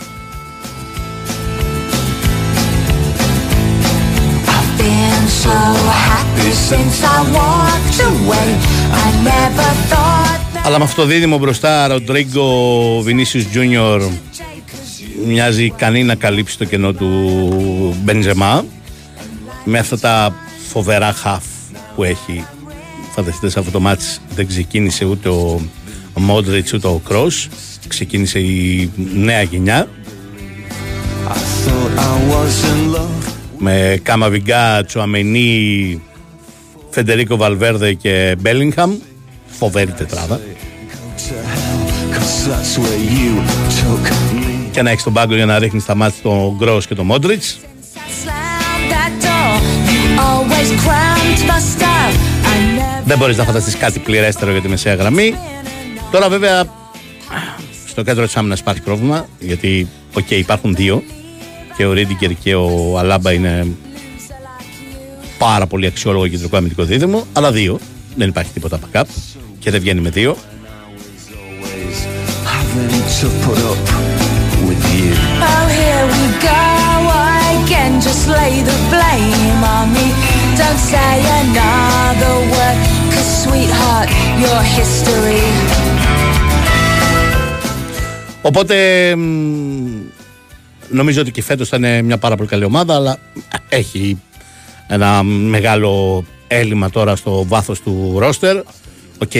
Been so happy since I walked away. I never thought that Αλλά με αυτό το δίδυμο μπροστά, Ροντρίγκο Βινίσιους Τζούνιορ μοιάζει ικανή να καλύψει το κενό του Μπενζεμά με αυτά τα φοβερά χαφ που έχει. Φανταστείτε σε αυτό το μάτς δεν ξεκίνησε ούτε ο Μόντριτς ούτε ο Κρός. Ξεκίνησε η νέα γενιά. I thought I was in love. με Καμαβιγκά, Τσουαμενί, Φεντερίκο Βαλβέρδε και Μπέλιγχαμ φοβερή τετράδα To hell, 'cause that's where you took me. και να έχεις τον πάγκο για να ρίχνεις στα ματς τον Κρόος και τον Μόντριτς Slammed that door. You always cramped my stuff. I never. Δεν μπορείς να φανταστείς κάτι πληρέστερο για τη μεσαία γραμμή. Τώρα, βέβαια, στο κέντρο της άμυνας υπάρχει πρόβλημα. Γιατί, οκ, υπάρχουν δύο. Και ο Ρούντιγκερ και ο Αλάμπα είναι πάρα πολύ αξιόλογο κεντρικό αμυντικό δίδυμο. Αλλά δύο. Δεν υπάρχει τίποτα backup. Και δεν βγαίνει με δύο. Always having to put up with you. Oh, here we go again. Just lay the blame on me. Don't say another word. Cause, sweetheart, your history. Οπότε μ, νομίζω ότι και φέτος θα είναι μια πάρα πολύ καλή ομάδα, αλλά έχει ένα μεγάλο έλλειμμα τώρα στο βάθος του ρόστερ. Οκ,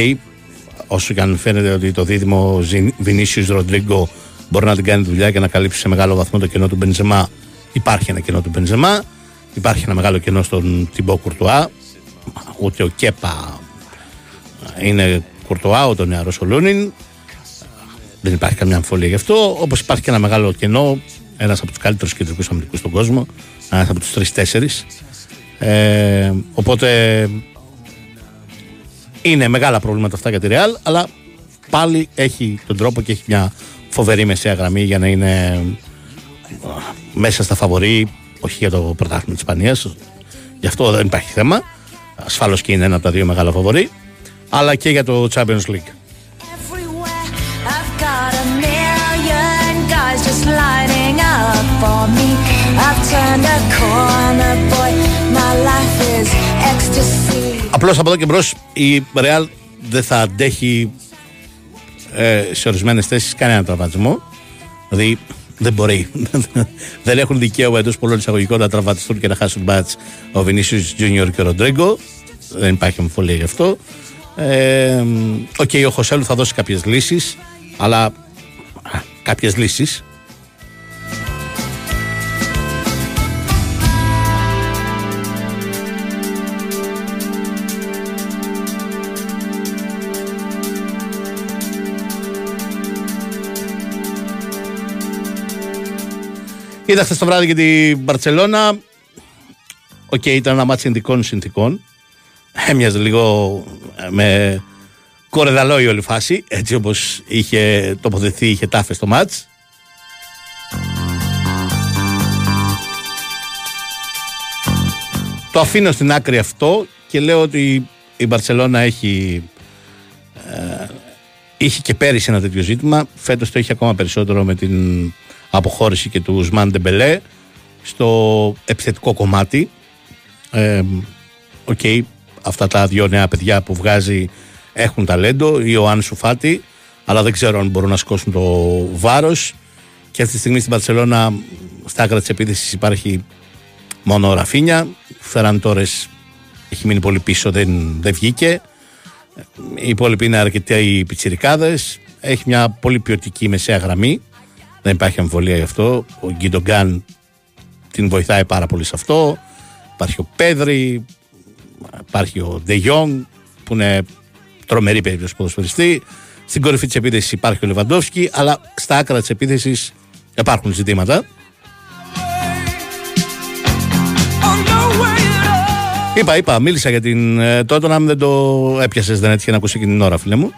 όσο και αν φαίνεται ότι το δίδυμο Βινίσιους Ροντρίγκο μπορεί να την κάνει δουλειά και να καλύψει σε μεγάλο βαθμό το κενό του Μπενζεμά, υπάρχει ένα κενό του Μπενζεμά. Υπάρχει ένα μεγάλο κενό στον Τιμπό Κουρτουά. Ούτε ο Κέπα είναι Κουρτουά, ούτε ο νεαρός ο Λούνιν. Δεν υπάρχει καμιά αμφιβολία γι' αυτό. Όπως υπάρχει και ένα μεγάλο κενό, ένας από τους καλύτερους κεντρικούς αμυντικούς στον κόσμο, ένας από τους τρει-τέσσερι. Ε, οπότε είναι μεγάλα προβλήματα αυτά για τη Real, αλλά πάλι έχει τον τρόπο και έχει μια φοβερή μεσαία γραμμή για να είναι ε, μέσα στα φαβορή, όχι για το πρωτάθλημα της Ισπανίας. Γι' αυτό δεν υπάρχει θέμα. Ασφάλω και είναι ένα από τα δύο μεγάλα φαβορή, αλλά και για το Champions League. Everywhere I've got a million guys just lining up for me. I've turned a corner, boy. My life is ecstasy. Απλώς από εδώ και μπρος η Real δεν θα αντέχει ε, σε ορισμένες θέσεις κανένα τραυματισμό. Δηλαδή δεν μπορεί. δεν έχουν δικαίωμα εντός πολλών εισαγωγικών να τραυματιστούν και να χάσουν μπάτ ο Βινίσιους Τζούνιορ και ο Ροντρίγκο. Δεν υπάρχει αμφιβολία γι' αυτό. Ε, Οκ, ο Χωσέλου θα δώσει κάποιες λύσεις, αλλά κάποιες λύσεις. Είδα χθες το βράδυ και την Μπαρσελόνα. Οκ, ήταν ένα ματς συνθηκών συνθηκών. Έμοιαζε λίγο ε, με Κορυδαλλό η όλη φάση. Έτσι όπως είχε τοποθετηθεί, η Χετάφε στο ματς. Το αφήνω στην άκρη αυτό και λέω ότι η Μπαρσελόνα έχει Ε, είχε και πέρυσι ένα τέτοιο ζήτημα. Φέτος το είχε ακόμα περισσότερο με την αποχώρηση και του Ουσμάν Ντεμπελέ στο επιθετικό κομμάτι. Ε, Οκ, αυτά τα δύο νέα παιδιά που βγάζει έχουν ταλέντο. Ή ο Άνσου Φάτι, αλλά δεν ξέρω αν μπορούν να σηκώσουν το βάρος. Και αυτή τη στιγμή στην Μπαρσελόνα, στα άκρα της επίθεσης υπάρχει μόνο ο Ραφίνια. Φεράν Τόρες έχει μείνει πολύ πίσω, δεν, δεν βγήκε. Οι υπόλοιποι είναι αρκετοί πιτσιρικάδες. Έχει μια πολύ ποιοτική μεσαία γραμμή. Δεν υπάρχει αμφιβολία γι' αυτό. Ο Γκίντογκάν την βοηθάει πάρα πολύ σε αυτό. Υπάρχει ο Πέδρη, υπάρχει ο Ντε Γιόνγκ, που είναι τρομερή περίπτωση ποδοσφαιριστή. Στην κορυφή της επίθεσης υπάρχει ο Λεβαντόφσκι, αλλά στα άκρα της επίθεσης υπάρχουν ζητήματα. Είπα, είπα, μίλησα για την ε, τότε, αν δεν το έπιασες, δεν έτυχε να ακούσει εκείνη την ώρα, φίλε μου.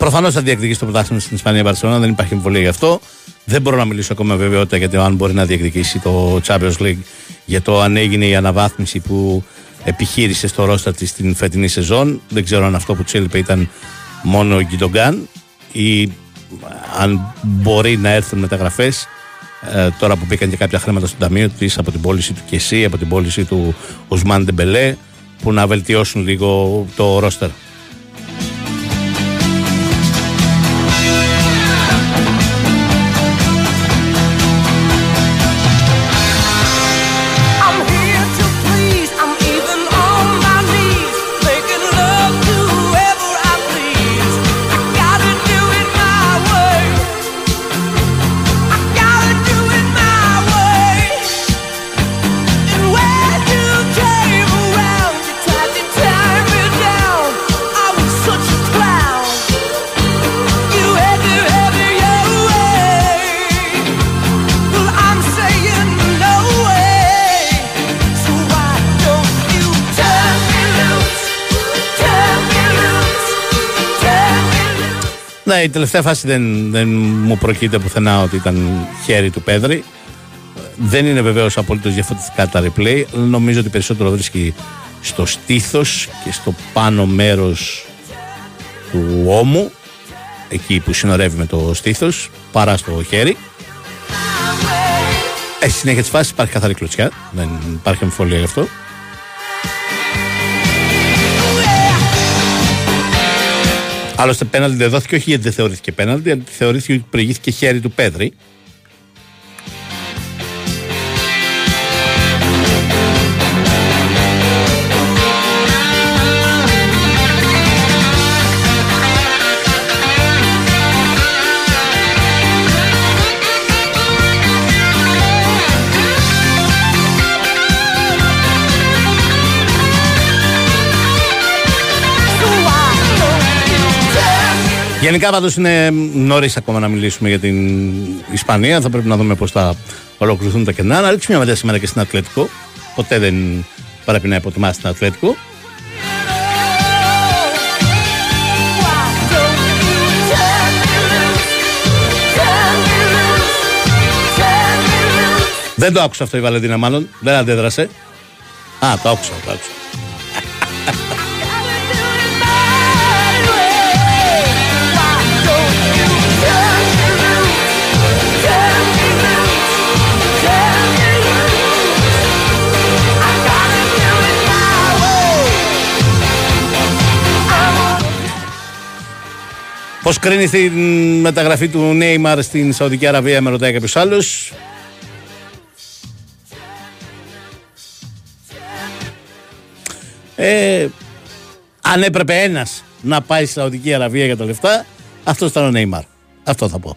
Προφανώς θα διεκδικήσει το πρωτάθλημα στην Ισπανία Μπαρσελόνα, δεν υπάρχει εμβολία γι' αυτό. Δεν μπορώ να μιλήσω ακόμα με βεβαιότητα για το αν μπορεί να διεκδικήσει το Champions League, για το αν έγινε η αναβάθμιση που επιχείρησε στο ρόστα της την φετινή σεζόν. Δεν ξέρω αν αυτό που τους έλειπε ήταν μόνο ο Γκιντογκάν ή αν μπορεί να έρθουν μεταγραφές τώρα που μπήκαν και κάποια χρήματα στο ταμείο της από την πώληση του Κεσί, από την πώληση του Οσμάν Ντεμπελέ που να βελτιώσουν λίγο το ρόστερ. Η τελευταία φάση δεν, δεν μου προκύπτει πουθενά ότι ήταν χέρι του Πέδρη. Δεν είναι βεβαίως απολύτως διαφορετικά τα replay. αλλά Νομίζω ότι περισσότερο βρίσκει στο στήθος και στο πάνω μέρος του ώμου, εκεί που συνορεύει με το στήθος, παρά στο χέρι. Ε, στη συνέχεια της φάσης υπάρχει καθαρή κλωτσιά. Δεν υπάρχει αμφιβολία γι' αυτό. Άλλωστε, πέναλτι δεν δόθηκε όχι γιατί δεν θεωρήθηκε πέναλτι, αλλά θεωρήθηκε ότι προηγήθηκε χέρι του Πέδρη. Γενικά πάντως είναι νωρίς ακόμα να μιλήσουμε για την Ισπανία. Θα πρέπει να δούμε πώς θα ολοκληρωθούν τα κενά. Να ρίξουμε μια ματιά σήμερα και στην Ατλέτικο. Ποτέ δεν πρέπει να υποτιμάσει την Ατλέτικο. Δεν το άκουσα αυτό η Βαλεντίνα μάλλον. Δεν αντέδρασε. Α, το άκουσα, το άκουσα. Πώς κρίνει την μεταγραφή του Νέιμαρ στην Σαουδική Αραβία, με ρωτάει κάποιος άλλος. Ε, αν έπρεπε ένας να πάει στη Σαουδική Αραβία για τα λεφτά, αυτός ήταν ο Νέιμαρ. Αυτό θα πω.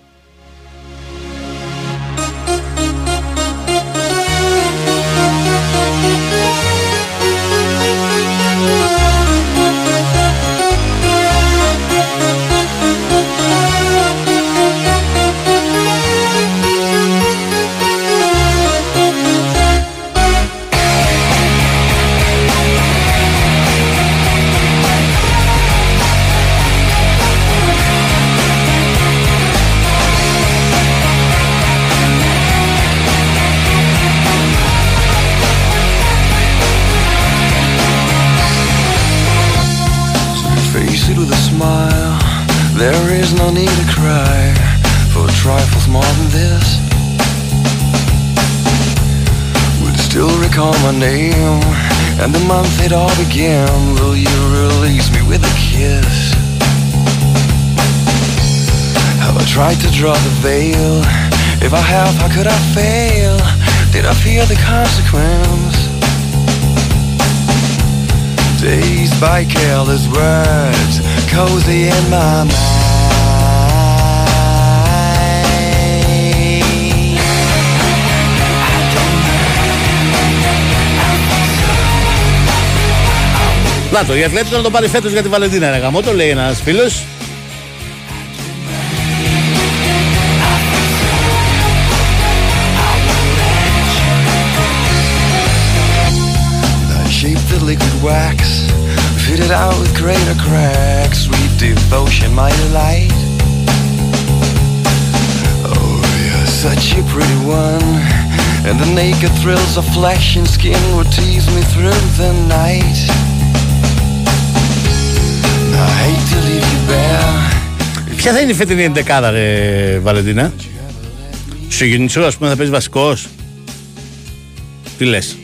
Name and the month it all began. Will you release me with a kiss? Have I tried to draw the veil? If I have, how could I fail? Did I fear the consequence? Dazed by careless words, cozy in my mind. Να το, η Ατλέτικο να το πάρει φέτο για τη Βαλεντίνα. Ρε γαμό, το λέει ένα φίλο. I shaped the liquid wax, fitted out with greater cracks. Sweet devotion, my delight. Oh, you're such a pretty one. And the naked thrills of flesh and skin would tease me through the night. Ποια θα είναι η φετινή εντεκάδα, ρε Βαλεντίνα; Σου Γιουνιτσού, ας πούμε, θα παίζει βασικός. Τι λες;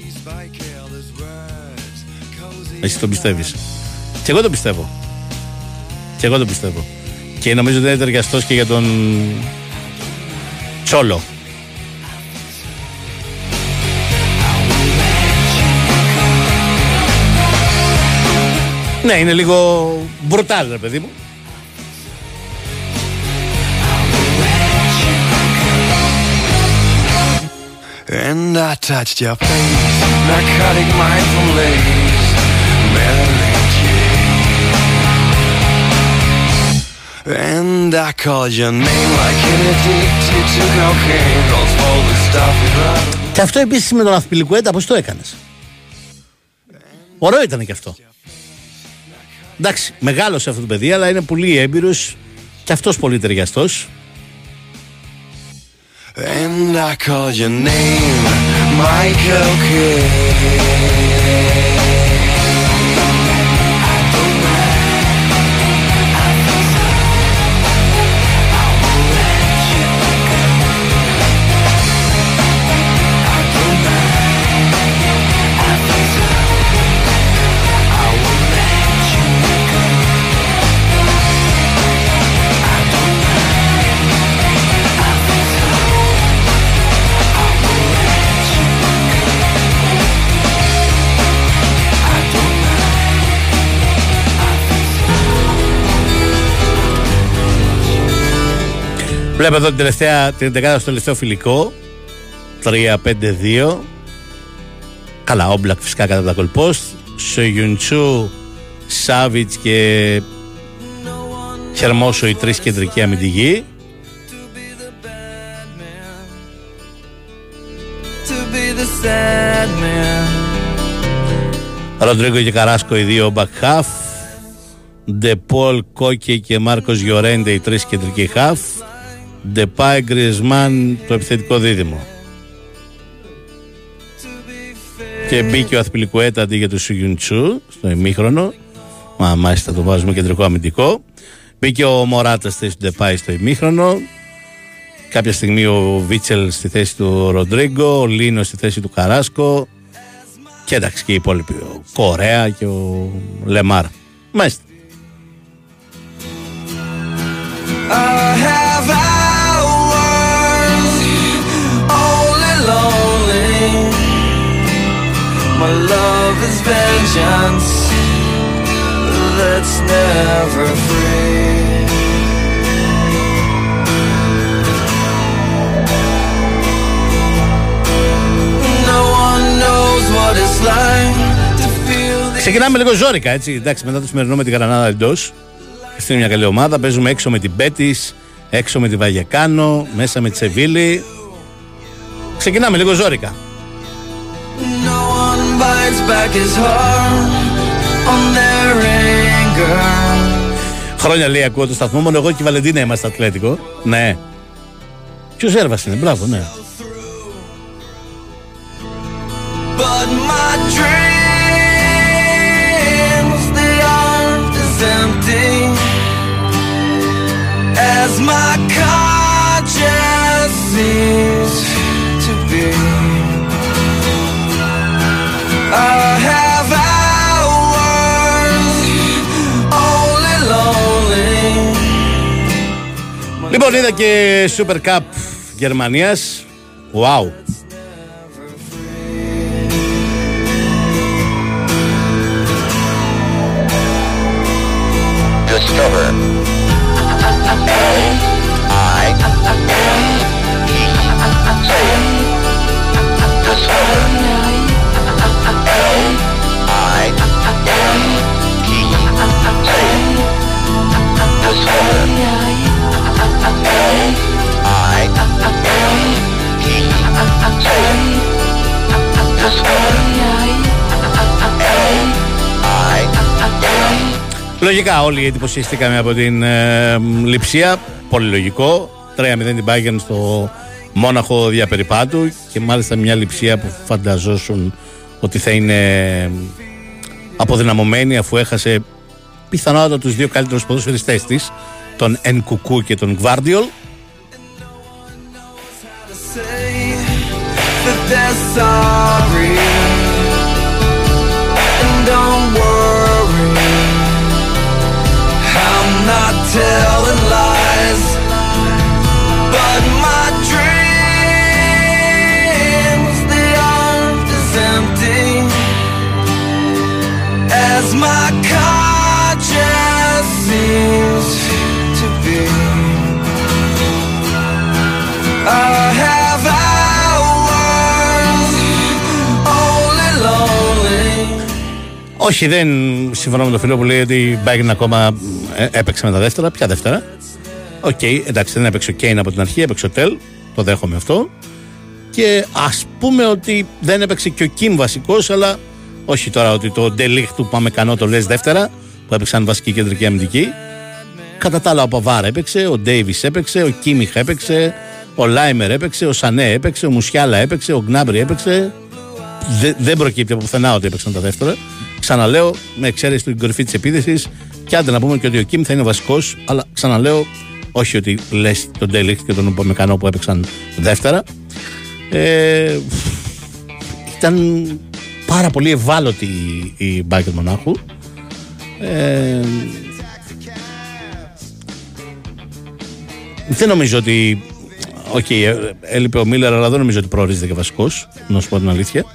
Εσύ τον πιστεύεις. Και εγώ τον πιστεύω. Και εγώ τον πιστεύω. Και νομίζω ότι είναι ταιριαστός και για τον Τσόλο. Ναι, είναι λίγο μπρουτάλ, ρε παιδί μου. And I touched your face, narcotic mindful lace, Mary Jane. And I called your name like an addicted to cocaine. Don't smoke the stuff you love. Και αυτό επίση με τον Αθπιλικουέτα, πώ το έκανε. Ωραίο ήταν και αυτό. Εντάξει, μεγάλωσε αυτό το παιδί, αλλά είναι πολύ έμπειρος και αυτός πολύ ταιριαστός. And I called your name, Michael Kidd. Βλέπω εδώ την τελευταία, την δεκάδα στο τελευταίο φιλικό. 3-5-2. Καλά, Όμπλακ φυσικά κατά τα κολπόστ. Σογιουντσού, Σάβιτς και Χερμόσο οι τρεις κεντρικοί αμυντικοί. To be the sad man. Ροντρίγκο και Καράσκο οι δύο back half. Ντεπόλ, Κόκε και Μάρκος Γιορέντε οι τρεις κεντρικοί half. Ντεπάι, Γκριεσμάν το επιθετικό δίδυμο. Και μπήκε ο Αθπιλικουέτα αντί για τους Σουγιουντσού στο ημίχρονο. Μα μάλιστα το βάζουμε κεντρικό αμυντικό. Μπήκε ο Μωράτα στη θέση του Ντεπάι στο ημίχρονο. Κάποια στιγμή ο Βίτσελ στη θέση του Ροντρίγκο, ο Λίνος στη θέση του Καράσκο. Και εντάξει και οι υπόλοιποι. Ο Κορέα και ο Λεμάρ. Μάλιστα. My love is vengeance that's never free. No one knows what it's like to feel the Ξεκινάμε λίγο ζόρικα, έτσι. Εντάξει, μετά το σημερινό με την Γρανάδα εντός. Αυτή είναι μια καλή ομάδα. Παίζουμε έξω με την Πέτης, έξω με τη Βαγεκάνο, μέσα με τη Σεβίλη. Ξεκινάμε λίγο ζόρικα. No Χρόνια λέει ακούω το σταθμό, μόνο εγώ και η Βαλεντίνα είμαστε Ατλέτικο. Ναι. Ποιος Έρβα είναι, μπράβο, ναι. But my dreams, they aren't as empty as my conscience seems Λοιπόν, είδα και Super Cup Γερμανίας. Wow. Discover. Λογικά όλοι εντυπωσιαστήκαμε από την ε, λειψία. Πολύ λογικό. 3-0 την Bayern στο Μόναχο διαπεριπάτου και μάλιστα μια λειψία που φανταζόσουν ότι θα είναι αποδυναμωμένη αφού έχασε πιθανότατα τους δύο καλύτερους ποδοσφαιριστές της τον Ενκουκού και τον Γβάρντιολ say that they're telling lies, but my dreams they aren't as empty as my conscience seems to be. I Όχι, δεν συμφωνώ με τον φίλο που λέει ότι η Bayern ακόμα ε, έπαιξε με τα δεύτερα. Ποια δεύτερα; Οκ, εντάξει, δεν έπαιξε ο Κέιν από την αρχή, έπαιξε ο Τελ. Το δέχομαι αυτό. Και ας πούμε ότι δεν έπαιξε και ο Κιμ βασικός, αλλά όχι τώρα ότι το Ντε Λιχτ, Ουπαμεκανό το λες δεύτερα, που έπαιξαν βασικοί κεντρικοί αμυντικοί. Κατά τα άλλα, ο Παβάρ έπαιξε, ο Ντέιβις έπαιξε, ο Κίμιχ έπαιξε, ο Λάιμερ έπαιξε, ο Σανέ έπαιξε, ο Μουσιάλα έπαιξε, ο Γκνάμπρι έπαιξε. Δε- δεν προκύπτει από πουθενά ότι έπαιξαν τα δεύτερα. Ξαναλέω, με εξαίρεση την κορυφή της επίθεσης, και άντε να πούμε και ότι ο Κιμ θα είναι βασικός, αλλά ξαναλέω, όχι ότι λες τον Ντέλιχ και τον Ουπαμεκανό που έπαιξαν δεύτερα. Ε, ήταν πάρα πολύ ευάλωτη η, η Μπάγκερ Μονάχου. Ε, δεν νομίζω ότι. Οκ, ε, έλειπε ο Μίλλερ, αλλά δεν νομίζω ότι προορίζεται και βασικός. Να σου πω την αλήθεια.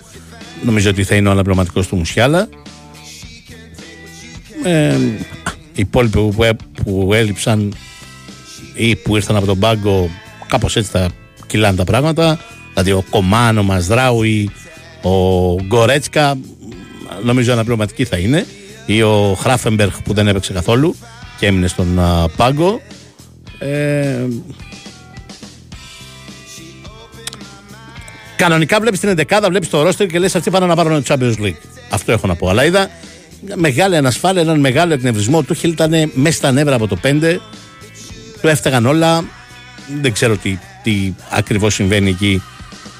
Νομίζω ότι θα είναι ο αναπληρωματικός του Μουσιάλα. Ε, οι υπόλοιποι που, έ- που έλειψαν ή που ήρθαν από τον πάγκο, κάπως έτσι θα κυλάνε τα πράγματα. Δηλαδή ο Κομάν, ο Μαζδράουι, ο Γκορέτσκα, νομίζω αναπληρωματικοί θα είναι. Ή ο Χράφενμπερχ που δεν έπαιξε καθόλου και έμεινε στον α, πάγκο. Ε, Κανονικά βλέπεις την 11, βλέπεις το ρόστερ και λες: Αυτοί πάνε να πάρουν το Champions League. Αυτό έχω να πω. Αλλά είδα μια μεγάλη ανασφάλεια, έναν μεγάλο εκνευρισμό. Του Χιλ ήταν μέσα στα νεύρα από το 5. Του έφταγαν όλα. Δεν ξέρω τι, τι ακριβώς συμβαίνει εκεί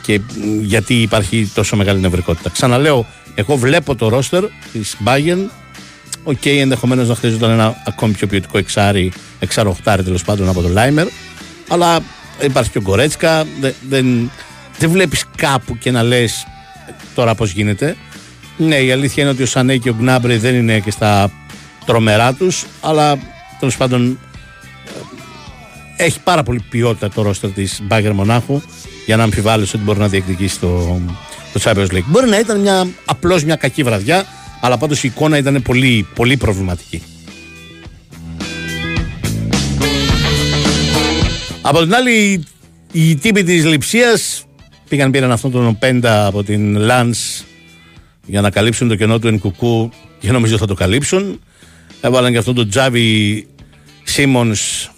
και μ, γιατί υπάρχει τόσο μεγάλη νευρικότητα. Ξαναλέω, εγώ βλέπω το ρόστερ της Bayern. OK, okay, ενδεχομένως να χρειαζόταν ένα ακόμη πιο ποιοτικό εξάρι, εξαροχτάρι τέλος πάντων από τον Λάιμερ. Αλλά υπάρχει και ο Γκορέτσκα. Δεν, δεν, δεν βλέπεις κάπου και να λες τώρα πώς γίνεται. Ναι, η αλήθεια είναι ότι ο Σανέ και ο Γκνάμπρι δεν είναι και στα τρομερά τους, αλλά τέλος πάντων ε, έχει πάρα πολύ ποιότητα το ρόστερ της Μπάγερν Μονάχου για να αμφιβάλλεις ότι μπορεί να διεκδικήσει το, το Champions League. Μπορεί να ήταν μια, απλώς μια κακή βραδιά, αλλά πάντως η εικόνα ήταν πολύ, πολύ προβληματική. Από την άλλη, οι τύποι της Λειψίας πήγαν πήραν αυτόν τον Πέντα από την Λανς για να καλύψουν το κενό του Ενκουκού και νομίζω θα το καλύψουν. Έβαλαν και αυτόν τον Τζάβι Σίμονς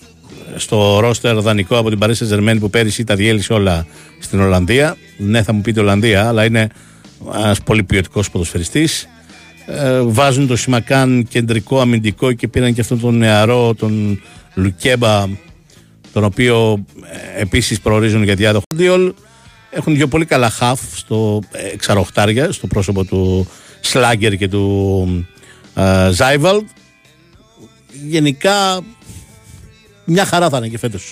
στο ρόστερ δανεικό από την Παρίσι Ζερμένη που πέρυσι τα διέλυσε όλα στην Ολλανδία. Ναι, θα μου πείτε Ολλανδία, αλλά είναι ένας πολύ ποιοτικός ποδοσφαιριστής. Ε, βάζουν το Σιμακάν κεντρικό αμυντικό και πήραν και αυτόν τον νεαρό, τον Λουκέμπα, τον οποίο ε, επίσης προορίζουν για διάδοχο. Διόλ έχουν δύο πολύ καλά χαφ στο ε, εξαροχτάρια, στο πρόσωπο του Σλάγκερ και του ε, Ζάιβαλτ. Γενικά μια χαρά θα είναι και φέτος.